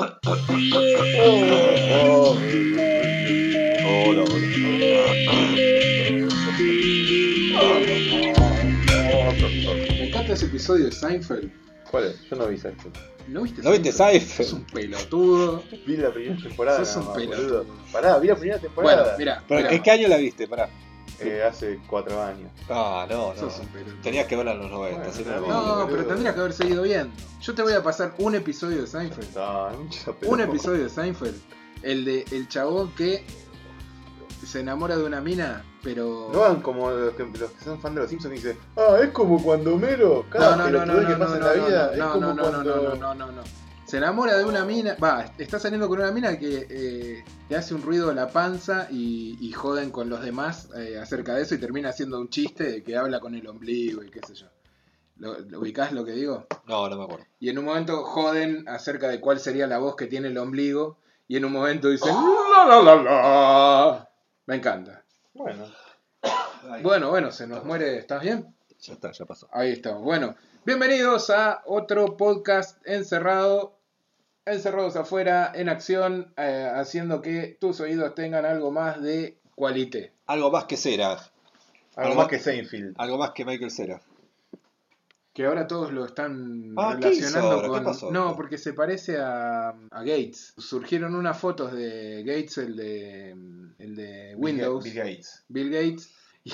Hola, Me encanta ese episodio de Seinfeld. ¿Cuál es? Yo no vi Seinfeld. ¿No viste ¿No viste Seinfeld? Sos un pelotudo. Vi la primera temporada. Sos un pelotudo. boludo. Pará, vi la primera Bueno, temporada. mira, Pero, mira, ¿En qué año la viste? Pará. Eh, hace cuatro años. Ah, no, no. sos un pelotudo. Tenías que verla en los 90. Bueno, no, bien. no. No, pero tendrías que haber seguido viendo. Yo te voy a pasar un episodio de Seinfeld. No, Un episodio de Seinfeld. El de el chabón que se enamora de una mina, pero. No hagan como los que, los que son fan de los Simpsons y dicen, ah, es como cuando Homero, no, cada no, no, no, no, que no, pasa en no, la no, vida, es no, como no, no, no, cuando... no, no, no, no. Se enamora de una mina, va, está saliendo con una mina que eh, le hace un ruido a la panza y, y joden con los demás eh, acerca de eso y termina haciendo un chiste de que habla con el ombligo y qué sé yo. ¿Lo, lo ubicás lo que digo? no, no me acuerdo. Y en un momento joden acerca de cuál sería la voz que tiene el ombligo y en un momento dicen la la la la. Me encanta. Bueno, Bueno, bueno, se nos muere, ¿estás bien? Ya está, ya pasó. Ahí estamos. Bueno, bienvenidos a otro podcast encerrado, encerrados afuera, en acción, eh, haciendo que tus oídos tengan algo más de cualité. Algo más que Cera. algo Algo- más que Seinfeld. Algo más que Michael Cera. Que ahora todos lo están Ah, ¿qué hizo relacionando con. pasó? No, porque se parece a, a Gates. Surgieron unas fotos de Gates, el de, el de Windows, Bill Gates. Bill Gates, y,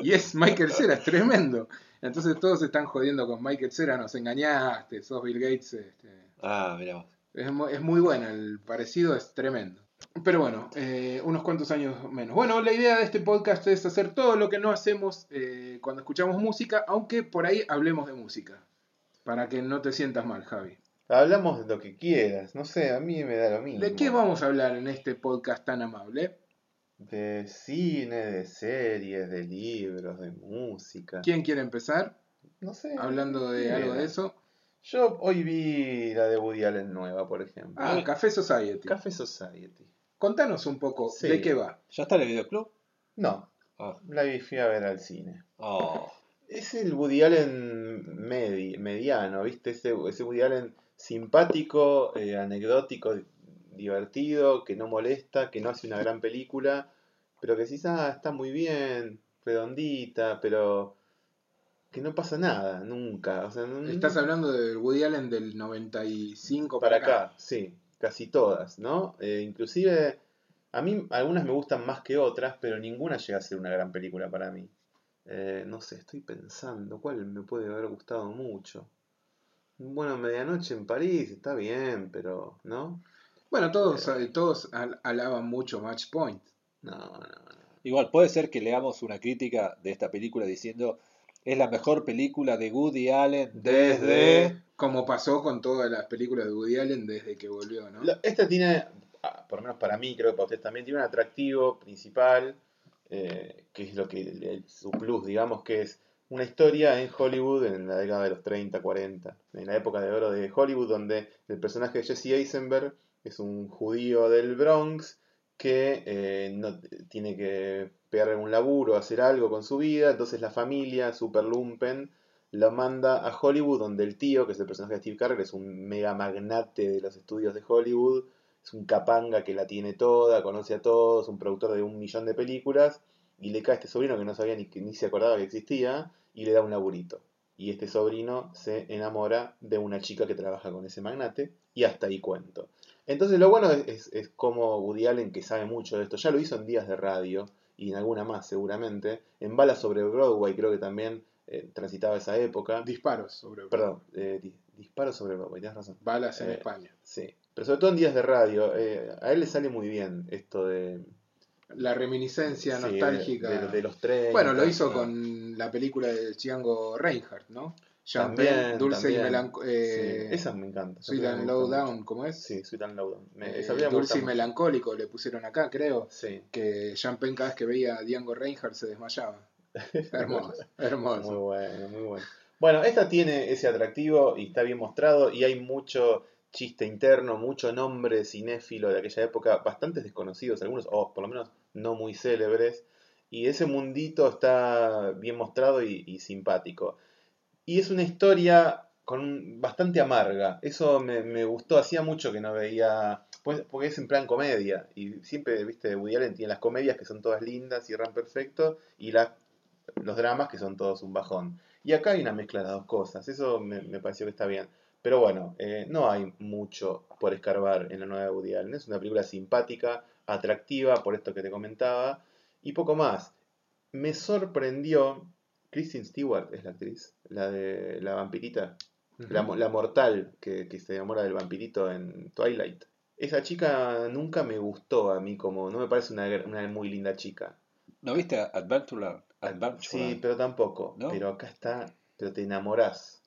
y es Michael Cera, es tremendo. Entonces todos se están jodiendo con Michael Cera, nos engañaste, sos Bill Gates. este, Ah, mira vos. Es, es muy buena, el parecido es tremendo. Pero bueno, eh, unos cuantos años menos. Bueno, la idea de este podcast es hacer todo lo que no hacemos eh, cuando escuchamos música, aunque por ahí hablemos de música. Para que no te sientas mal, Javi. Hablamos de lo que quieras, no sé, a mí me da lo mismo. ¿De qué vamos a hablar en este podcast tan amable? De cine, de series, de libros, de música. ¿Quién quiere empezar? No sé. Hablando de algo de eso. Yo hoy vi la de Woody Allen nueva, por ejemplo. Ah, Café Society. Café Society. Contanos un poco Sí. de qué va. ¿Ya está en el videoclub? No, Ah. la vi- fui a ver al cine. Oh. Es el Woody Allen medi- mediano, ¿viste? Ese, ese Woody Allen simpático, eh, anecdótico, divertido, que no molesta, que no hace una gran película, pero que sí ah, está muy bien, redondita, pero que no pasa nada, nunca. O sea, no- Estás hablando del Woody Allen del 95 para acá, sí, casi todas, ¿no? Eh, inclusive, a mí algunas me gustan más que otras, pero ninguna llega a ser una gran película para mí. Eh, no sé, estoy pensando, ¿cuál me puede haber gustado mucho? Bueno, Medianoche en París, está bien, pero, ¿no? Bueno, todos, eh, todos al- alaban mucho Match Point. No, no, no. Igual, puede ser que leamos una crítica de esta película diciendo es la mejor película de Woody Allen desde... Como pasó con todas las películas de Woody Allen desde que volvió, ¿no? Esta tiene, ah, por lo menos para mí, creo que para usted también, tiene un atractivo principal, eh, que es lo que el- su plus, digamos, que es una historia en Hollywood en la década de los 30, 40, en la época de oro de Hollywood, donde el personaje de Jesse Eisenberg es un judío del Bronx que eh, no tiene que pegar un laburo, hacer algo con su vida, entonces la familia, super lumpen, lo manda a Hollywood, donde el tío, que es el personaje de Steve Carell, es un mega magnate de los estudios de Hollywood, es un capanga que la tiene toda, conoce a todos, un productor de un millón de películas, y le cae este sobrino que no sabía ni, ni se acordaba que existía, y le da un laburito. Y este sobrino se enamora de una chica que trabaja con ese magnate, y hasta ahí cuento. Entonces lo bueno es, es, es como Woody Allen, que sabe mucho de esto, ya lo hizo en días de radio, y en alguna más seguramente, en Balas sobre Broadway creo que también eh, transitaba esa época. Disparos sobre Perdón, eh, di- Disparo sobre Broadway, tienes razón. balas en Eh, España. Sí, pero sobre todo en días de radio, a él le sale muy bien esto de... La reminiscencia sí, nostálgica. De, de los trenes. bueno, lo hizo ¿no? con la película de Django Reinhardt, ¿no? También, Champagne, dulce también. y melancólico. Sí, esa me encanta. Sweet and Low Down, mucho. ¿cómo es? Sí, Sweet and Low Down. Me- Eh, dulce gusta y mucho. melancólico le pusieron acá, creo. Sí, Que Champagne cada vez que veía a Django Reinhardt se desmayaba. Hermoso, hermoso. muy bueno, muy bueno. Bueno, esta tiene ese atractivo y está bien mostrado y hay mucho chiste interno, mucho nombre cinéfilo de aquella época, bastantes desconocidos algunos, o por lo menos no muy célebres, y ese mundito está bien mostrado y, y simpático. Y es una historia con bastante amarga. Eso me, me gustó, hacía mucho que no veía, pues, porque es en plan comedia, y siempre, viste, Woody Allen tiene las comedias que son todas lindas, cierran perfecto, y las, los dramas que son todos un bajón. Y acá hay una mezcla de las dos cosas, eso me, pareció que está bien. Pero bueno, eh, no hay mucho por escarbar en la nueva Woody Allen. Es una película simpática, atractiva, por esto que te comentaba, y poco más. Me sorprendió, Kristen Stewart es la actriz, la de la vampirita, la, la mortal que, que se enamora del vampirito en Twilight. Esa chica nunca me gustó a mí como, no me parece una, una muy linda chica. ¿No viste? Adventurer? Sí, pero tampoco. ¿No? Pero acá está, pero te enamorás.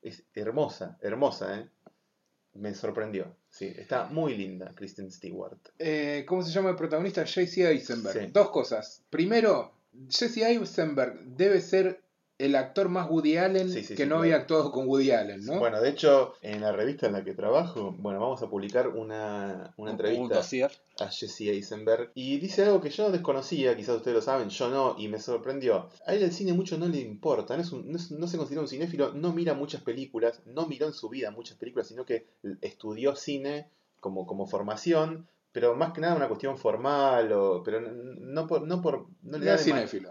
Es hermosa, hermosa, ¿eh? Me sorprendió. Sí, está muy linda Kristen Stewart. Eh, ¿Cómo se llama el protagonista? Jesse Eisenberg. Sí. Dos cosas. Primero, Jesse Eisenberg debe ser el actor más Woody Allen Sí, sí, que sí, no claro. había actuado con Woody Allen, ¿no? Bueno, de hecho, en la revista en la que trabajo, bueno, vamos a publicar una, una Un entrevista a Jesse Eisenberg y dice algo que yo desconocía, quizás ustedes lo saben, yo no, y me sorprendió. A él el cine mucho no le importa, no, es un- no, es- no se considera un cinéfilo, no mira muchas películas, no miró en su vida muchas películas, sino que estudió cine como, como formación, pero más que nada una cuestión formal, o, pero no, no por... No, por, no le da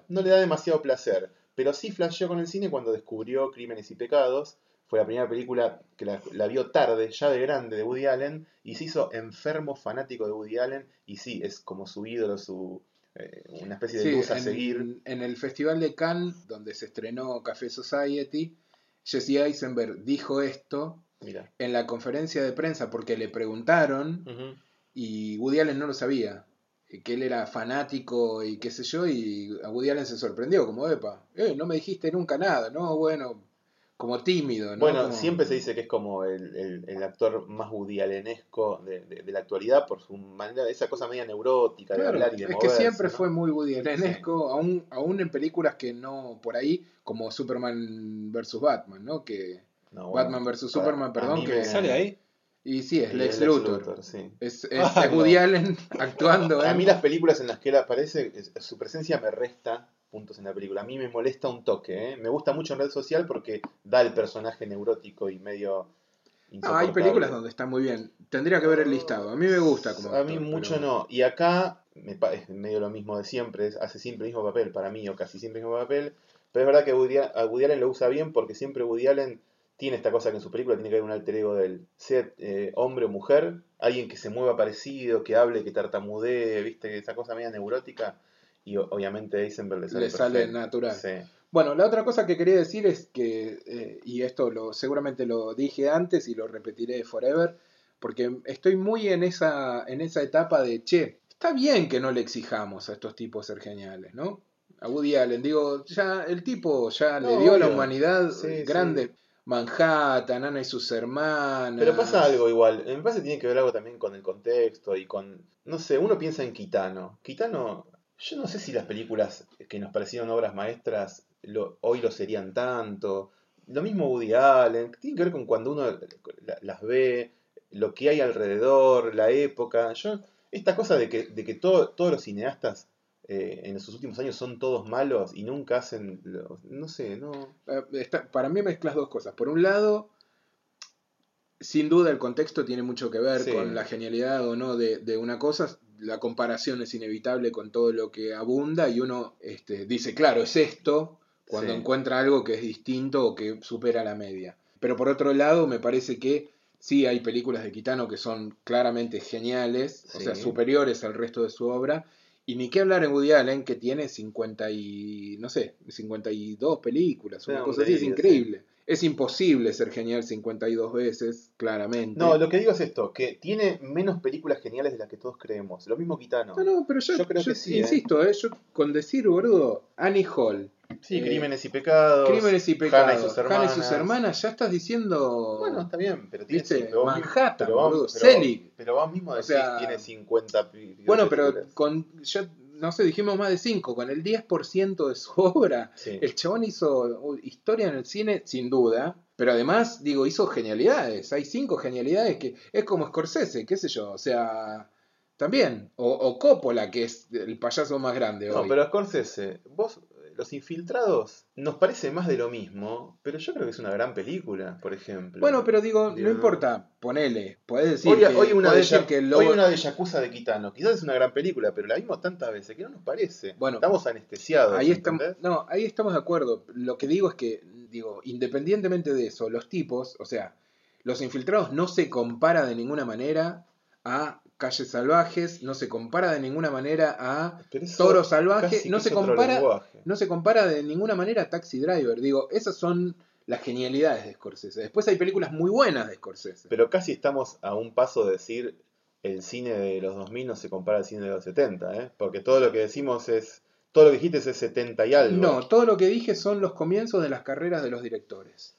no le da demasiado placer, pero sí flasheó con el cine cuando descubrió Crímenes y Pecados. Fue la primera película que la, la vio tarde, ya de grande, de Woody Allen, y se hizo enfermo fanático de Woody Allen, y sí, es como su ídolo, su eh, una especie de Sí, luz a en, seguir. en el Festival de Cannes, donde se estrenó Café Society, Jesse Eisenberg dijo esto Mira. en la conferencia de prensa porque le preguntaron y Woody Allen no lo sabía, que él era fanático y qué sé yo, y a Woody Allen se sorprendió, como, epa, eh, no me dijiste nunca nada, ¿no? Bueno, como tímido, ¿no? Bueno, Como- siempre se dice que es como el, el- el actor más Woody Allenesco de, de- de la actualidad por su manera, esa cosa media neurótica de Claro, hablar y de es que siempre ¿no? fue muy Woody Allenesco, aún, aún en películas que no por ahí, como Superman vs. Batman, ¿no? Que No, bueno, Batman vs. Superman, perdón, que me- ¿Sale ahí? Y sí, es y Lex el Luthor. sí. Es, es- Ah, es Woody. Allen actuando. A en- mí las películas en las que él aparece, es- su presencia me resta puntos en la película. A mí me molesta un toque, ¿eh? Me gusta mucho en red social porque da el personaje neurótico y medio No, hay películas donde está muy bien. Tendría que ver el listado. A mí me gusta como A mí actor, mucho pero- no. Y acá me es medio lo mismo de siempre. es- hace siempre el mismo papel, para mí, o casi siempre el mismo papel. Pero es verdad que Woody, a Woody Allen lo usa bien porque siempre Woody Allen tiene esta cosa que en su película tiene que haber un alter ego de él. Sea eh, hombre o mujer, alguien que se mueva parecido, que hable, que tartamudee, viste, esa cosa media neurótica. Y obviamente a Eisenberg le sale, Le sale natural. Sí. Bueno, la otra cosa que quería decir es que, eh, y esto lo seguramente lo dije antes y lo repetiré forever, porque estoy muy en esa, en esa etapa de, che, está bien que no le exijamos a estos tipos ser geniales, ¿no? A Woody Allen, digo, ya el tipo ya le No, dio a la humanidad Sí, sí. Manhattan, Ana y sus hermanas. Pero pasa algo igual, me parece que tiene que ver algo también con el contexto y con, no sé, uno piensa en Kitano. Kitano, yo no sé si las películas que nos parecieron obras maestras lo- hoy lo serían tanto. Lo mismo Woody Allen, tiene que ver con cuando uno la- las ve, lo que hay alrededor, la época. Yo, esta cosa de que, de que todo- todos los cineastas eh, en sus últimos años son todos malos y nunca hacen, lo- no sé, no... Eh, está- para mí mezclas dos cosas. Por un lado, sin duda el contexto tiene mucho que ver Sí. con la genialidad o no de, de una cosa. La comparación es inevitable con todo lo que abunda y uno este, dice, claro, es esto, cuando Sí. encuentra algo que es distinto o que supera la media. Pero por otro lado, me parece que sí hay películas de Kitano que son claramente geniales, o sea, superiores al resto de su obra. Y ni qué hablar en Woody Allen, que tiene 50 y, no sé, 52 películas, una cosa así, es increíble. Es imposible ser genial 52 veces, claramente. No, lo que digo es esto, que tiene menos películas geniales de las que todos creemos. Lo mismo Kitano. No, no, pero yo, Yo creo yo que sí, ¿eh? insisto, eh, yo con decir, boludo, Annie Hall, Sí, Eh, Crímenes y Pecados. Crímenes y Hannah Pecados, y sus Hannah hermanas. y sus hermanas, ya estás diciendo... Bueno, está bien, pero tiene ¿Viste? pero vos Manhattan, mismo- pero vos- boludo, pero- Selig. Pero vos mismo O decís sea, tiene 50 pi- bueno, pero con, yo no sé, dijimos más de 5, con el 10% de su obra, Sí. el chabón hizo historia en el cine, sin duda, pero además, digo, hizo genialidades, hay cinco genialidades que es como Scorsese, qué sé yo, o sea, también, o, o Coppola, que es el payaso más grande No, hoy. pero Scorsese, vos, Los Infiltrados nos parece más de lo mismo, pero yo creo que es una gran película, por ejemplo. Bueno, pero digo, no importa, ponele. Podés decir, Hoy, que, hoy una, de, decir que hoy una de Yakuza de Kitano, quizás es una gran película, pero la vimos tantas veces que no nos parece. Bueno, Estamos anestesiados. Ahí estamos, no, ahí estamos de acuerdo. Lo que digo es que, digo, independientemente de eso, los tipos, o sea, los infiltrados no se compara de ninguna manera a Calles Salvajes, no se compara de ninguna manera a Toro Salvaje, no se compara, lenguaje. no se compara de ninguna manera a Taxi Driver. Digo, esas son las genialidades de Scorsese. Después hay películas muy buenas de Scorsese. Pero casi estamos a un paso de decir el cine de los 2000 no se compara al cine de los 70, ¿eh? Porque todo lo que decimos es. Todo lo que dijiste es 70 y algo. No, todo lo que dije son los comienzos de las carreras de los directores.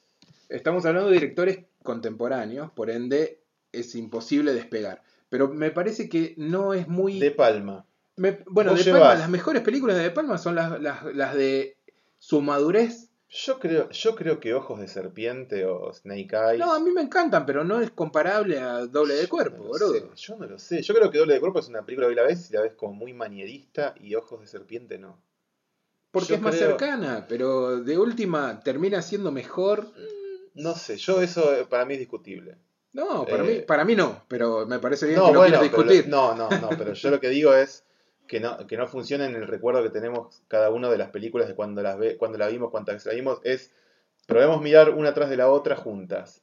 Estamos hablando de directores contemporáneos, por ende es imposible despegar. Pero me parece que no es muy... De Palma. me- bueno, vos De Palma, las mejores películas de De Palma son las, las, las de su madurez. Yo creo, yo creo que Ojos de Serpiente o Snake Eyes. No, a mí me encantan, pero no es comparable a Doble de Cuerpo, no sé, yo no lo sé. Yo creo que Doble de Cuerpo es una película que la ves y la ves como muy manierista y Ojos de Serpiente no. Porque yo es más creo- cercana, pero de última termina siendo mejor. No sé, yo eso eh, para mí es discutible. No, para, Eh, mí, para mí no, pero me parece bien No, que bueno, pero discutir. no, no, no, pero yo lo que digo es que no, que no funciona en el recuerdo que tenemos cada uno de las películas de cuando las ve, cuando la vimos, cuántas veces la vimos, es probemos mirar una tras de la otra juntas.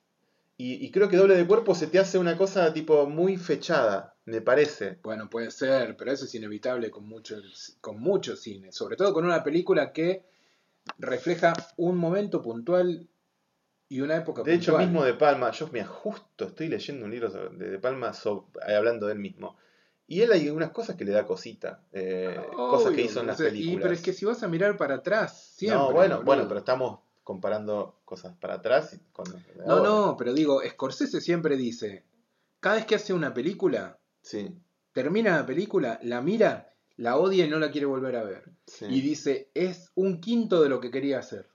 Y, y creo que doble de cuerpo se te hace una cosa tipo muy fechada, me parece. Bueno, puede ser, pero eso es inevitable con mucho, con mucho cine. Sobre todo con una película que refleja un momento puntual y una época De hecho, puntual. mismo De Palma, yo me justo estoy leyendo un libro de De Palma eh, hablando de él mismo. Y él hay algunas cosas que le da cosita. eh, cosas que hizo en o las sea, y- películas. pero es que si vas a mirar para atrás, siempre. no, bueno, boludo. bueno, pero estamos comparando cosas para atrás con No, ahora. no, pero digo, Scorsese siempre dice: cada vez que hace una película, Sí, termina la película, la mira, la odia y no la quiere volver a ver. sí. Y dice: es un quinto de lo que quería hacer.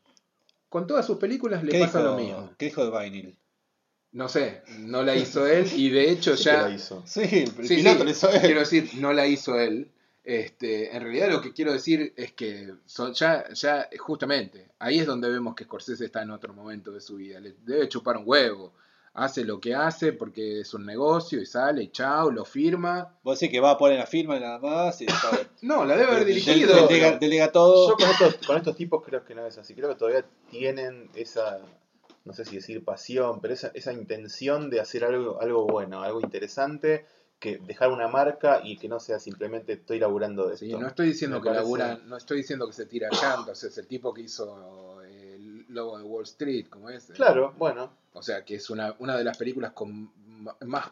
Con todas sus películas le ¿Qué pasa dijo, lo mismo. ¿Qué dijo de Vinyl? No sé, no la hizo él y de hecho Sí que ya. la hizo. Sí, el Sí, piloto sí, lo hizo él. Quiero decir, no la hizo él. Este, en realidad lo que quiero decir es que son, ya, ya justamente, ahí es donde vemos que Scorsese está en otro momento de su vida. Le debe chupar un huevo. Hace lo que hace porque es un negocio y sale y chao, lo firma. Vos decís que va a poner la firma y nada más. Y está. No, la debe haber dirigido. Del- delega, delega todo. Yo con estos, con estos tipos creo que no es así. Creo que todavía tienen esa, no sé si decir pasión, pero esa, esa intención de hacer algo, algo bueno, algo interesante, que dejar una marca y que no sea simplemente estoy laburando de esto. Sí, no estoy diciendo Me que parece- labura, no estoy diciendo que se tira llantas, es el tipo que hizo el logo de Wall Street, como es. Claro, bueno. O sea, que es una, una de las películas con más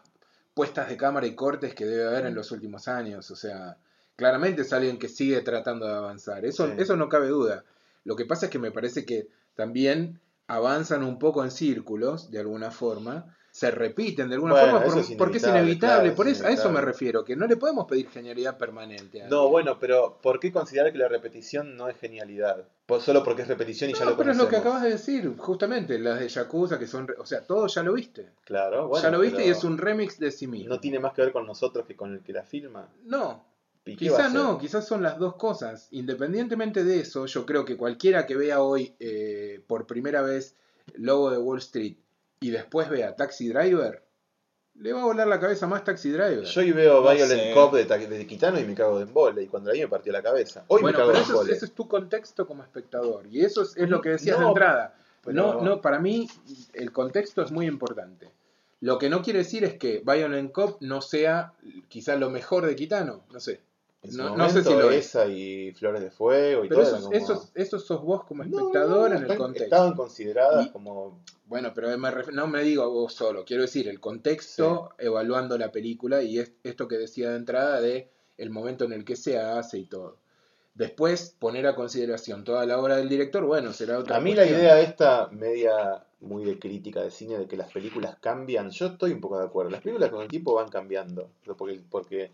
puestas de cámara y cortes que debe haber en los últimos años. O sea, claramente es alguien que sigue tratando de avanzar. Eso, Sí. eso no cabe duda. Lo que pasa es que me parece que también avanzan un poco en círculos, de alguna forma. Se repiten de alguna Bueno, forma por- es porque es inevitable, claro, por es eso, a eso me refiero, que no le podemos pedir genialidad permanente. a No, bueno, pero ¿por qué considerar que la repetición no es genialidad? Pues solo porque es repetición y ya lo pero es conocemos. lo que acabas de decir, justamente, las de Yakuza que son, o sea, todo ya lo viste. Claro, bueno. ya lo viste pero y es un remix de sí mismo. No tiene más que ver con nosotros que con el que la filma. No, ¿Y qué va a quizás no, quizás son las dos cosas. Independientemente de eso, yo creo que cualquiera que vea hoy eh, por primera vez Lobo de Wall Street y después vea Taxi Driver, le va a volar la cabeza más Taxi Driver. Yo hoy veo No Violent sé. Cop de, Ta- de Kitano y me cago de embole. Y cuando la vi me partió la cabeza. Hoy bueno, me cago pero de eso es, eso es tu contexto como espectador. Y eso es, es lo que decías de entrada. pero- No, no, para mí el contexto es muy importante. Lo que no quiere decir es que Violent Cop no sea quizás lo mejor de Kitano, no sé. En no- no sé si lo es. esa y Flores de Fuego y Pero todo eso, era como... sos vos como espectador no, en el contexto. Estaban consideradas Y- como... Bueno, pero me ref- no me digo a vos solo, quiero decir el contexto evaluando la película y es esto que decía de entrada de el momento en el que se hace y todo. Después poner a consideración toda la obra del director, bueno, será otra A mí la idea esta media muy de crítica de cine de que las películas cambian, yo estoy un poco de acuerdo. Las películas con el tiempo van cambiando. Porque,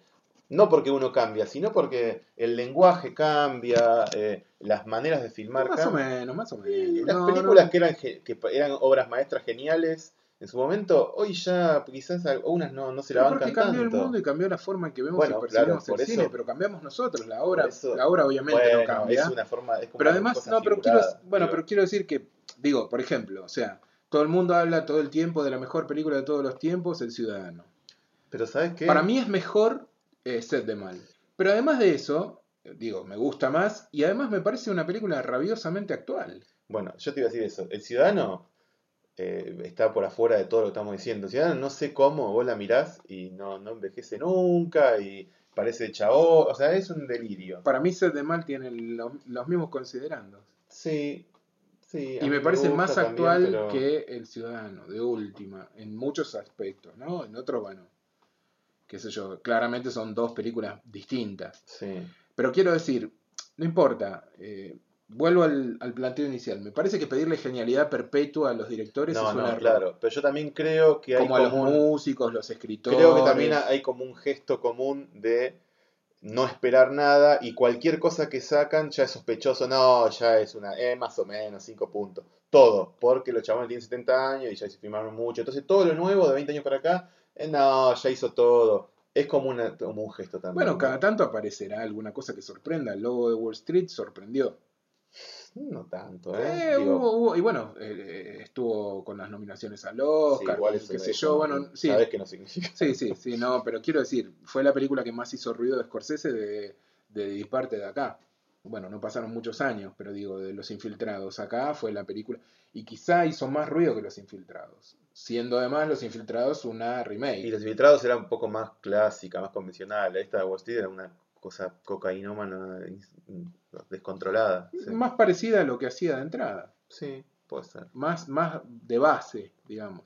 no porque uno cambia, sino porque el lenguaje cambia, eh, las maneras de filmar Más o cambian. menos, más o Y menos. las No, películas no. Que, eran, que eran obras maestras geniales en su momento, hoy ya quizás algunas no, no se la bancan porque cambió tanto. el mundo y cambió la forma en que vemos Bueno, y percibimos claro, el cine, eso- pero cambiamos nosotros, la obra, eso- la obra obviamente Bueno, no cambia. Es una forma, es como Pero además, no, pero quiero, bueno, pero- pero quiero decir que, digo, por ejemplo, o sea, todo el mundo habla todo el tiempo de la mejor película de todos los tiempos, El Ciudadano. pero ¿sabes qué? Para mí es mejor eh, Sed de Mal. Pero además de eso, eh, digo, me gusta más y además me parece una película rabiosamente actual. Bueno, yo te iba a decir eso. El ciudadano eh, está por afuera de todo lo que estamos diciendo. El ciudadano no sé cómo, vos la mirás y no, no envejece nunca y parece chavo. O sea, es un delirio. Para mí Sed de Mal tiene lo- los mismos considerandos. Sí, sí. Y me parece más también, actual pero- que El Ciudadano, de última, en muchos aspectos, ¿no? En otros, bueno, qué sé yo, claramente son dos películas distintas. Sí. Pero quiero decir, no importa, eh, vuelvo al, al planteo inicial. Me parece que pedirle genialidad perpetua a los directores No, es un no, error. claro. Pero yo también creo que hay Como a los como un- músicos, los escritores. Creo que también hay como un gesto común de no esperar nada y cualquier cosa que sacan ya es sospechoso. No, ya es una, eh, más o menos, 5 puntos. Todo, porque los chabones tienen 70 años y ya se filmaron mucho. Entonces todo lo nuevo de 20 años para acá, no, ya hizo todo. Es como, una, como un gesto también. Bueno, ¿no? cada tanto aparecerá alguna cosa que sorprenda. El logo de Wall Street sorprendió. No tanto, ¿eh? Eh, Digo, hubo, hubo- y bueno, eh, estuvo con las nominaciones al Oscar, sí, igual qué sé yo, bueno, sí, Sabes que no significa. sí, sí, sí, no, pero quiero decir, fue la película que más hizo ruido de Scorsese de, de Disparte de acá. Bueno, no pasaron muchos años, pero digo, de Los Infiltrados acá fue la película, y quizá hizo más ruido que Los Infiltrados, siendo además Los Infiltrados una remake. Y los infiltrados eran un poco más clásica, más convencional. Esta de Wall Street era una cosa cocainómana descontrolada. Sí. Más parecida a lo que hacía de entrada. Sí, puede ser. más, más de base, digamos,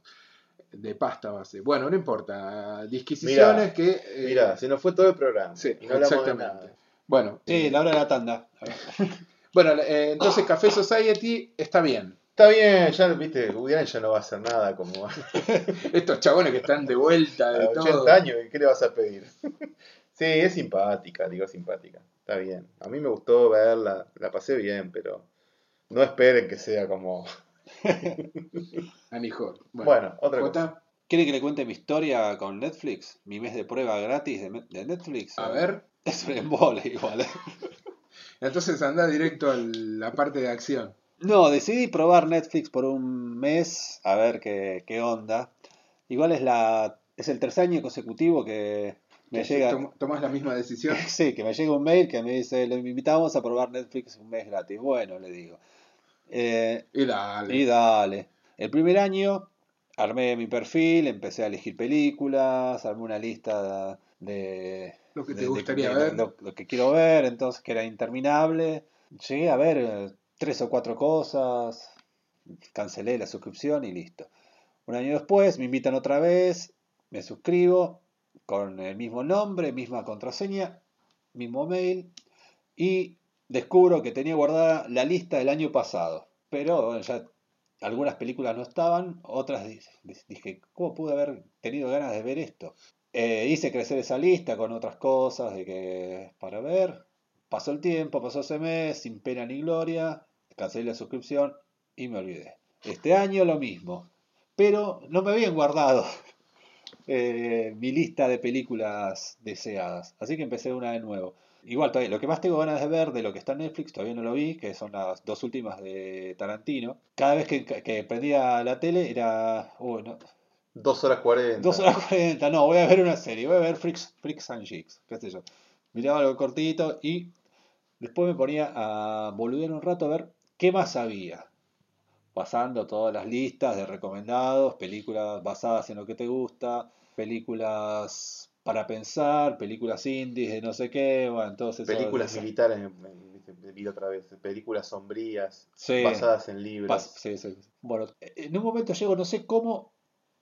de pasta base. Bueno, no importa, disquisiciones que... eh, Mira, se nos fue todo el programa. sí, y no hablamos de exactamente. Bueno, Sí, eh, la hora de la tanda. bueno eh, entonces Café Society está bien. Está bien, ya viste, Woody Allen ya no va a hacer nada como a Estos chabones que están de vuelta de 80 todo. años, ¿qué le vas a pedir? sí, es simpática, digo simpática. Está bien. A mí me gustó verla, la pasé bien, pero no esperen que sea como. Annie Hall. Bueno, otra cosa. ¿Quiere que le cuente mi historia con Netflix? Mi mes de prueba gratis de Netflix. a ver, Es un embole igual. ¿eh? entonces anda directo a la parte de acción. No, decidí probar Netflix por un mes a ver qué, qué onda. Igual es la es el tercer año consecutivo que me llega Tom- Tomás la misma decisión. sí, que me llega un mail que me dice, lo invitamos a probar Netflix un mes gratis. Bueno, le digo. Eh, Y dale. y dale. El primer año armé mi perfil, empecé a elegir películas, armé una lista de, Lo que te de- gustaría de- ver. Lo, lo que quiero ver, entonces que era interminable. Llegué a ver eh, tres o cuatro cosas, cancelé la suscripción y listo. Un año después me invitan otra vez, me suscribo con el mismo nombre, misma contraseña, mismo mail y descubro que tenía guardada la lista del año pasado. Pero bueno, ya algunas películas no estaban, otras di- dije, ¿cómo pude haber tenido ganas de ver esto? Eh, hice crecer esa lista con otras cosas de que para ver. Pasó el tiempo, pasó ese mes, sin pena ni gloria, cancelé la suscripción y me olvidé. Este año lo mismo, pero no me habían guardado eh, mi lista de películas deseadas, así que empecé una de nuevo. Igual, todavía, lo que más tengo ganas de ver de lo que está en Netflix, todavía no lo vi, que son las dos últimas de Tarantino. Cada vez que, que prendía la tele era... no, Dos horas 40. Dos horas 40, no, voy a ver una serie, voy a ver Freaks, Freaks and Chicks, qué sé yo. Miraba algo cortito y después me ponía a boludear un rato a ver qué más había. Pasando todas las listas de recomendados, películas basadas en lo que te gusta, películas para pensar, películas indies de no sé qué, bueno, entonces... Películas militares, vi otra vez. Películas sombrías, Sí. basadas en libros. Pas- sí, sí. Bueno, en un momento llego, no sé cómo,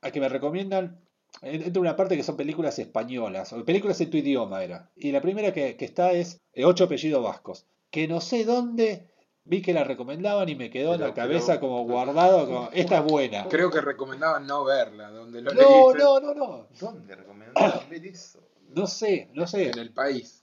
a que me recomiendan. Entra una parte que son películas españolas, o películas en tu idioma era. Y la primera que, que está es eh, Ocho apellidos vascos. Que no sé dónde vi que la recomendaban y me quedó en Pero- la cabeza pero- como guardado. Como, Esta es buena. Creo que recomendaban no verla, donde lo No, leíste no, no, no. ¿Dónde recomendaban ver eso? No sé, no sé. en el país.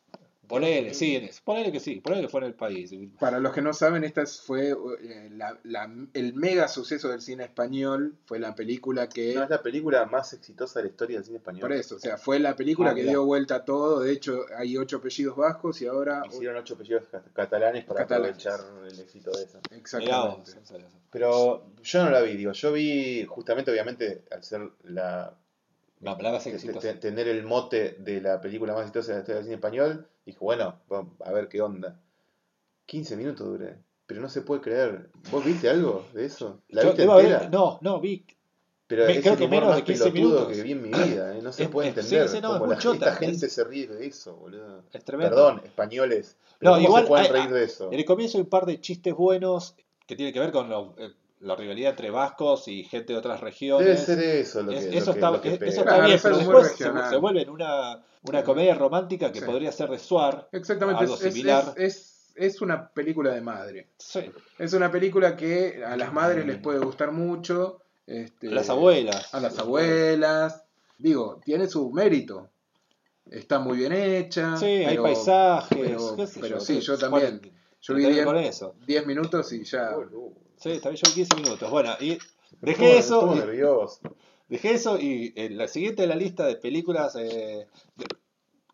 Ponele, sí, ponele que sí, ponele que fue en el país. Para los que no saben, esta es- fue eh, la- la- el mega suceso del cine español. Fue la película que. No, es la película más exitosa de la historia del cine español. Por eso, o sea, fue la película Ah, que mirá. dio vuelta a todo. De hecho, hay ocho apellidos vascos y ahora. Hicieron ocho apellidos ca- catalanes para Catalanes. aprovechar el éxito de esa. Mirá Exactamente. en serio. Pero yo no la vi, digo, yo vi justamente, obviamente, al ser la la te- te- exitosa. te- tener el mote de la película más exitosa de la historia del cine español, dije, bueno, vamos a ver qué onda. 15 minutos duré, pero no se puede creer. ¿Vos viste algo de eso? ¿La Yo viste entera? haber- no, no, vi. Pero me- es creo el que humor menos más de 15 pelotudo minutos. que vi en mi vida, ¿eh? no se Es- puede es- sí, entender sí, no, es cómo muy la, chota, esta gente es- se ríe de eso, boludo. Es tremendo. Perdón, españoles. Pero No, ¿Cómo igual se pueden hay- reír de eso? En el comienzo hay un par de chistes buenos que tienen que ver con lo- eh, la rivalidad entre vascos y gente de otras regiones. Debe ser eso lo que, Es- lo eso que- está, lo que es- pega. eso está Claro, bien, es pero después se, vuelve en una, una Sí. comedia romántica que Sí. podría ser de Suar. Exactamente. Algo es- es- similar. es- es- es una película de madre. Sí. Es una película que a las madres les puede gustar mucho. este, Las abuelas. A las abuelas. Digo, tiene su mérito. Está muy bien hecha. Sí, hay paisajes. pero- yo, sí, yo ¿cuál- también. Yo vi tenés 10 con eso. 10 minutos y ya. Sí, también yo vi 15 minutos. Bueno, y dejé eso. y- nervioso. Dejé eso y en la siguiente de la lista de películas. eh, de-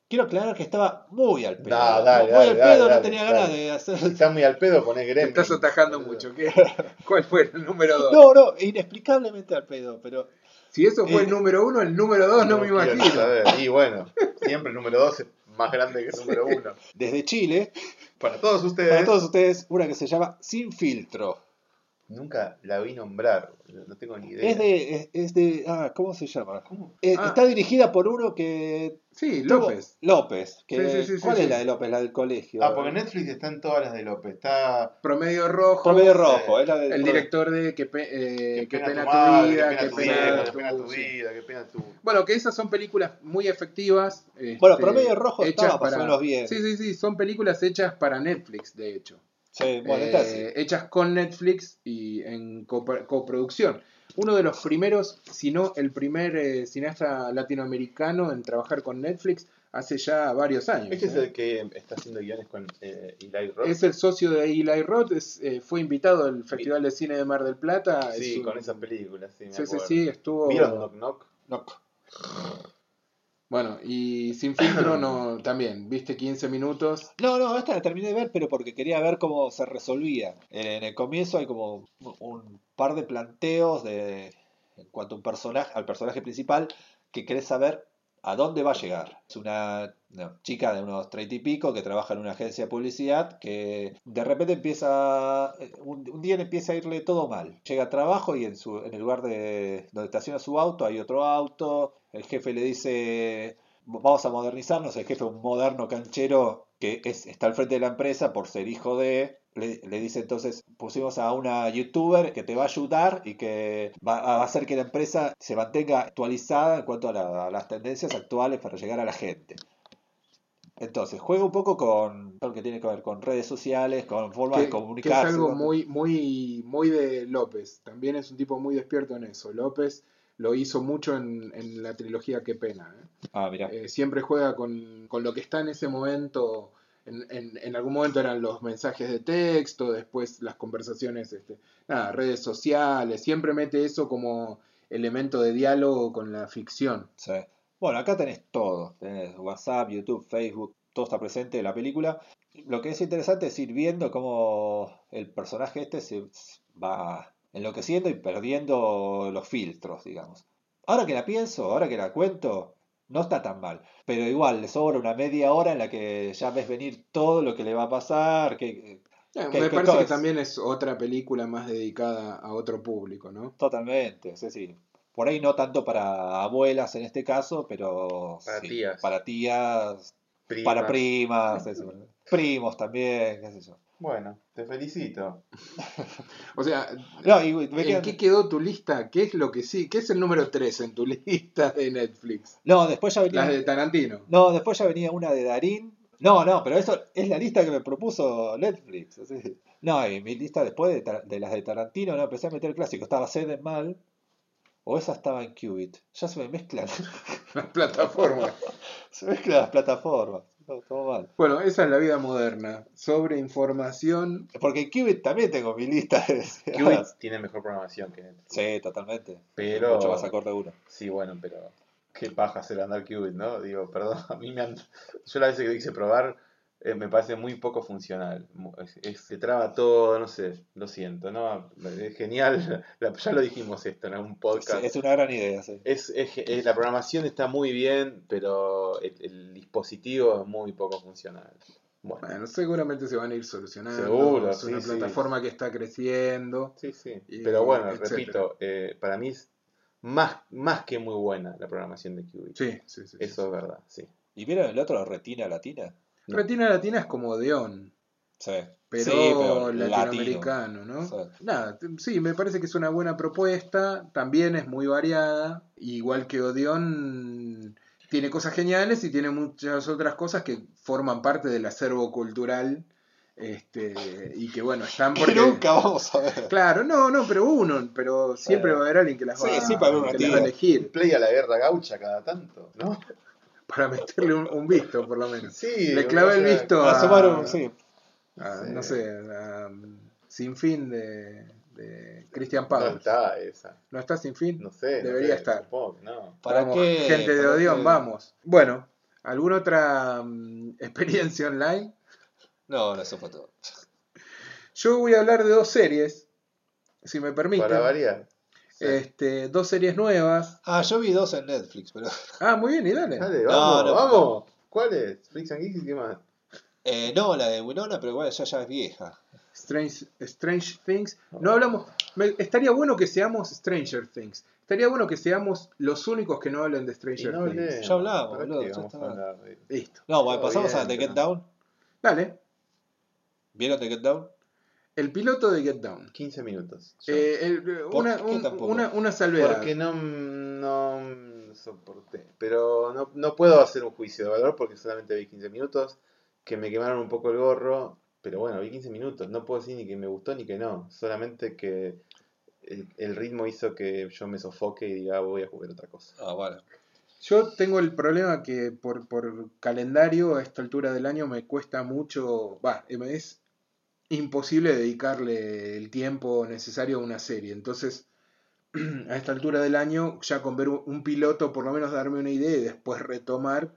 quiero aclarar que estaba muy al pedo. No, dale, muy dale, al dale, pedo, no dale, tenía dale. ganas de hacer. Está muy al pedo, poné Te Gremlin. estás atajando mucho. ¿qué? ¿Cuál fue el número 2? No, no, inexplicablemente al pedo, pero. Si eso fue Eh, el número 1, el número 2 no, me imagino. saber. Y bueno, siempre el número 2 es más grande que el número 1. Desde Chile, Para todos ustedes, para todos ustedes, una que se llama Sin Filtro. Nunca la vi nombrar. No tengo ni idea. Es de, es, es de. Ah, ¿cómo se llama? ¿Cómo? Eh, Ah. Está dirigida por uno que. Sí, tuvo- López. López. Que, Sí, sí, sí, sí, ¿Cuál sí. es la de López? La del colegio. Ah, porque en Netflix están todas las de López. Está Promedio rojo. Promedio rojo, eh, es la del. El director de Qué, pe- eh, Qué qué pena, pena, tu vida, qué qué pena tu pena vida, tu- qué pena tu sí. vida, qué pena tu... Bueno, que esas son películas muy efectivas. Bueno, este, Promedio Rojo hechas estaba más o menos bien. Sí, sí, sí, son películas hechas para Netflix, de hecho. Sí, bueno, Eh, sí. hechas con Netflix y en coproducción. Uno de los primeros, si no el primer eh, cineasta latinoamericano en trabajar con Netflix hace ya varios años. Este es ¿eh? el que está haciendo guiones con eh, Eli Roth. Es el socio de Eli Roth, es, eh, fue invitado al Festival de Cine de Mar del Plata. es Sí, un- con esas películas, sí, me Sí, sí, acuerdo. sí, estuvo. ¿Vieron Knock Knock? No. Bueno, y Sin Filtro no, también, viste 15 minutos. No, no, esta la terminé de ver, pero porque quería ver cómo se resolvía. En el comienzo hay como un par de planteos de en cuanto a un personaje, al personaje principal que querés saber a dónde va a llegar. Es una, una chica de unos treinta y pico que trabaja en una agencia de publicidad que de repente empieza, un, un día empieza a irle todo mal. Llega a trabajo y en, su, en el lugar de donde estaciona su auto hay otro auto. El jefe le dice, vamos a modernizarnos. El jefe, un moderno canchero que es, está al frente de la empresa por ser hijo de... Le, le dice entonces, pusimos a una youtuber que te va a ayudar y que va a hacer que la empresa se mantenga actualizada en cuanto a, la- a las tendencias actuales para llegar a la gente. Entonces, juega un poco con todo lo que tiene que ver con redes sociales, con formas Que, de que es comunicarse. algo muy, muy, muy de López. También es un tipo muy despierto en eso. López lo hizo mucho en, en la trilogía Qué pena. ¿eh? Ah, mira. Eh, siempre juega con, con lo que está en ese momento. En, en- en algún momento eran los mensajes de texto, después las conversaciones, este, nada, redes sociales. Siempre mete eso como elemento de diálogo con la ficción. Sí. Bueno, acá tenés todo. Tenés WhatsApp, YouTube, Facebook, todo está presente en la película. Lo que es interesante es ir viendo cómo el personaje este se va enloqueciendo y perdiendo los filtros, digamos. Ahora que la pienso, ahora que la cuento, no está tan mal. Pero igual, le sobra una media hora en la que ya ves venir todo lo que le va a pasar. Que, Eh, ¿Qué- me parece que también es otra película más dedicada a otro público, ¿no? Totalmente, sí, sí. Por ahí no tanto para abuelas en este caso, pero Para sí, tías. para tías, Prima. para primas, eso. primos también, qué sé yo. Bueno, te felicito. O sea, No, y me ¿en quedan- qué quedó tu lista? ¿Qué es lo que sí? ¿Qué es el número 3 en tu lista de Netflix? no, después ya venía, Las de Tarantino. no, después ya venía una de Darín. No, no, pero eso es la lista que me propuso Netflix. No, y mi lista después de, de las de Tarantino, no, empecé a meter clásicos. Estaba Sed Mal, o esa estaba en Qubit. Ya se me mezclan, Las plataformas. se mezclan las plataformas. No, todo mal. Bueno, esa es la vida moderna. Sobre información. Porque en Qubit también tengo mi lista de Qubit tiene mejor programación que Netflix. Sí, totalmente. Pero- Mucho más acorde a uno. Sí, bueno, pero qué paja hacer andar Qubit, ¿no? Digo, perdón, a mí me han... Yo la vez que quise probar eh, me parece muy poco funcional. Es- es- se traba todo, no sé, lo siento, ¿no? Es genial, la- ya lo dijimos esto en un Sí, podcast. es una gran idea, sí. Es, es es- la programación está muy bien, pero el, el dispositivo es muy poco funcional. Bueno, Bueno, seguramente se van a ir solucionando. Seguro, Es una sí, sí. plataforma que está creciendo. sí, sí. y Pero bueno, etcétera. repito, eh, para mí es más, más que muy buena la programación de Qubit. Sí, sí, sí. sí. Eso es verdad, sí. ¿Y vieron el otro, Retina Latina? Retina Latina es como Deon, Sí. pero, Sí, pero latinoamericano, ¿no? Sí. Nada, sí, me parece que es una buena propuesta, también es muy variada, igual que Odeon tiene cosas geniales y tiene muchas otras cosas que forman parte del acervo cultural este, y que bueno, están Que porque... nunca vamos a ver. Claro, no, no, pero uno, pero siempre va a haber alguien que las va, Sí, sí, para que las va a elegir, Play a la guerra gaucha cada tanto, ¿no? Para meterle un, un visto por lo menos. Sí. Le clavé el o sea, visto a, Asomar un- sí. a, Sí. no sé, a, um, Sin Fin de, de Christian No está esa. ¿No está Sin Fin? No sé. no Debería sé, estar. supongo que no. ¿Para Vamos, qué? Gente de ¿Para Odeon, qué? vamos. Bueno, ¿alguna otra mm, experiencia online? No, no, eso fue todo. Yo voy a hablar de dos series, si me permiten. Para variar. Sí. Este, dos series nuevas. Ah, yo vi dos en Netflix, pero. Ah, muy bien, y dale. Dale, No, vamos, no. vamos. ¿Cuál es? Freaks and Geeks y qué más? Eh, no, la de Winona, pero igual ya, ya es vieja. Strange, Strange Things. No hablamos. me- estaría bueno que seamos Stranger Things. Estaría bueno que seamos los únicos que no hablen de Stranger no Things. hablé. Ya hablamos, ¿Para boludo, ya vamos está. Listo. No, bueno, pasamos bien, a The Get Down. Dale. ¿Vieron The Get Down? El piloto de Get Down. 15 minutos. Eh, el- ¿Por una, qué un- tampoco? una, una salvedad. Porque no, no soporté. Pero no, no puedo hacer un juicio de valor porque solamente vi 15 minutos. Que me quemaron un poco el gorro. Pero bueno, vi 15 minutos. No puedo decir ni que me gustó ni que no. Solamente que el, el ritmo hizo que yo me sofoque y diga "Ah, voy a jugar otra cosa. Ah, bueno. Yo tengo el problema que por, por calendario a esta altura del año me cuesta mucho, va, me es imposible dedicarle el tiempo necesario a una serie. Entonces, a esta altura del año, ya con ver un, un piloto, por lo menos darme una idea y después retomar,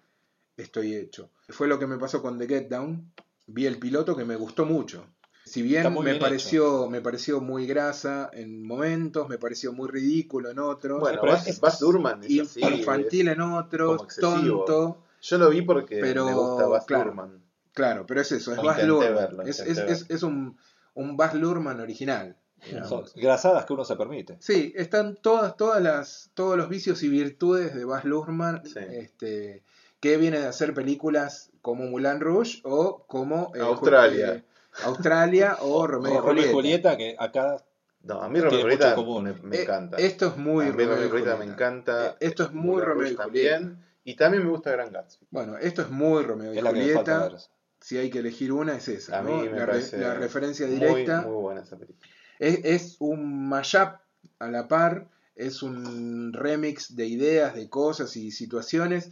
estoy hecho. Fue lo que me pasó con The Get Down. Vi el piloto que me gustó mucho. Si bien me pareció, me pareció muy grasa en momentos, me pareció muy ridículo en otros, Bueno, pero Baz, es- así, infantil es- en otros, tonto. Yo lo vi porque Pero, me gusta claro. Luhrmann. Claro, pero es eso, es Baz Luhrmann. es, intenté es, es, es un, un Baz Luhrmann original. Son grasadas que uno se permite. Sí, están todas, todas las, todos los vicios y virtudes de Baz Luhrmann, Sí. este, que viene de hacer películas como Moulin Rouge o como eh, Australia. eh, Australia o Romeo y O Romeo y Julieta. Julieta, que acá No, a mí Romeo Julieta me, me Eh, encanta. Esto es muy a mí Romeo Julieta me encanta. Eh, esto es muy Romeo y Rouge Julieta. también. Y también me gusta Gran Gatsby. Bueno, esto es muy Romeo y es la que me falta Julieta. Si hay que elegir una, es esa. ¿no? la, re- la referencia directa. Muy, buena esa película. Es, es un mashup a la par, es un remix de ideas, de cosas y situaciones.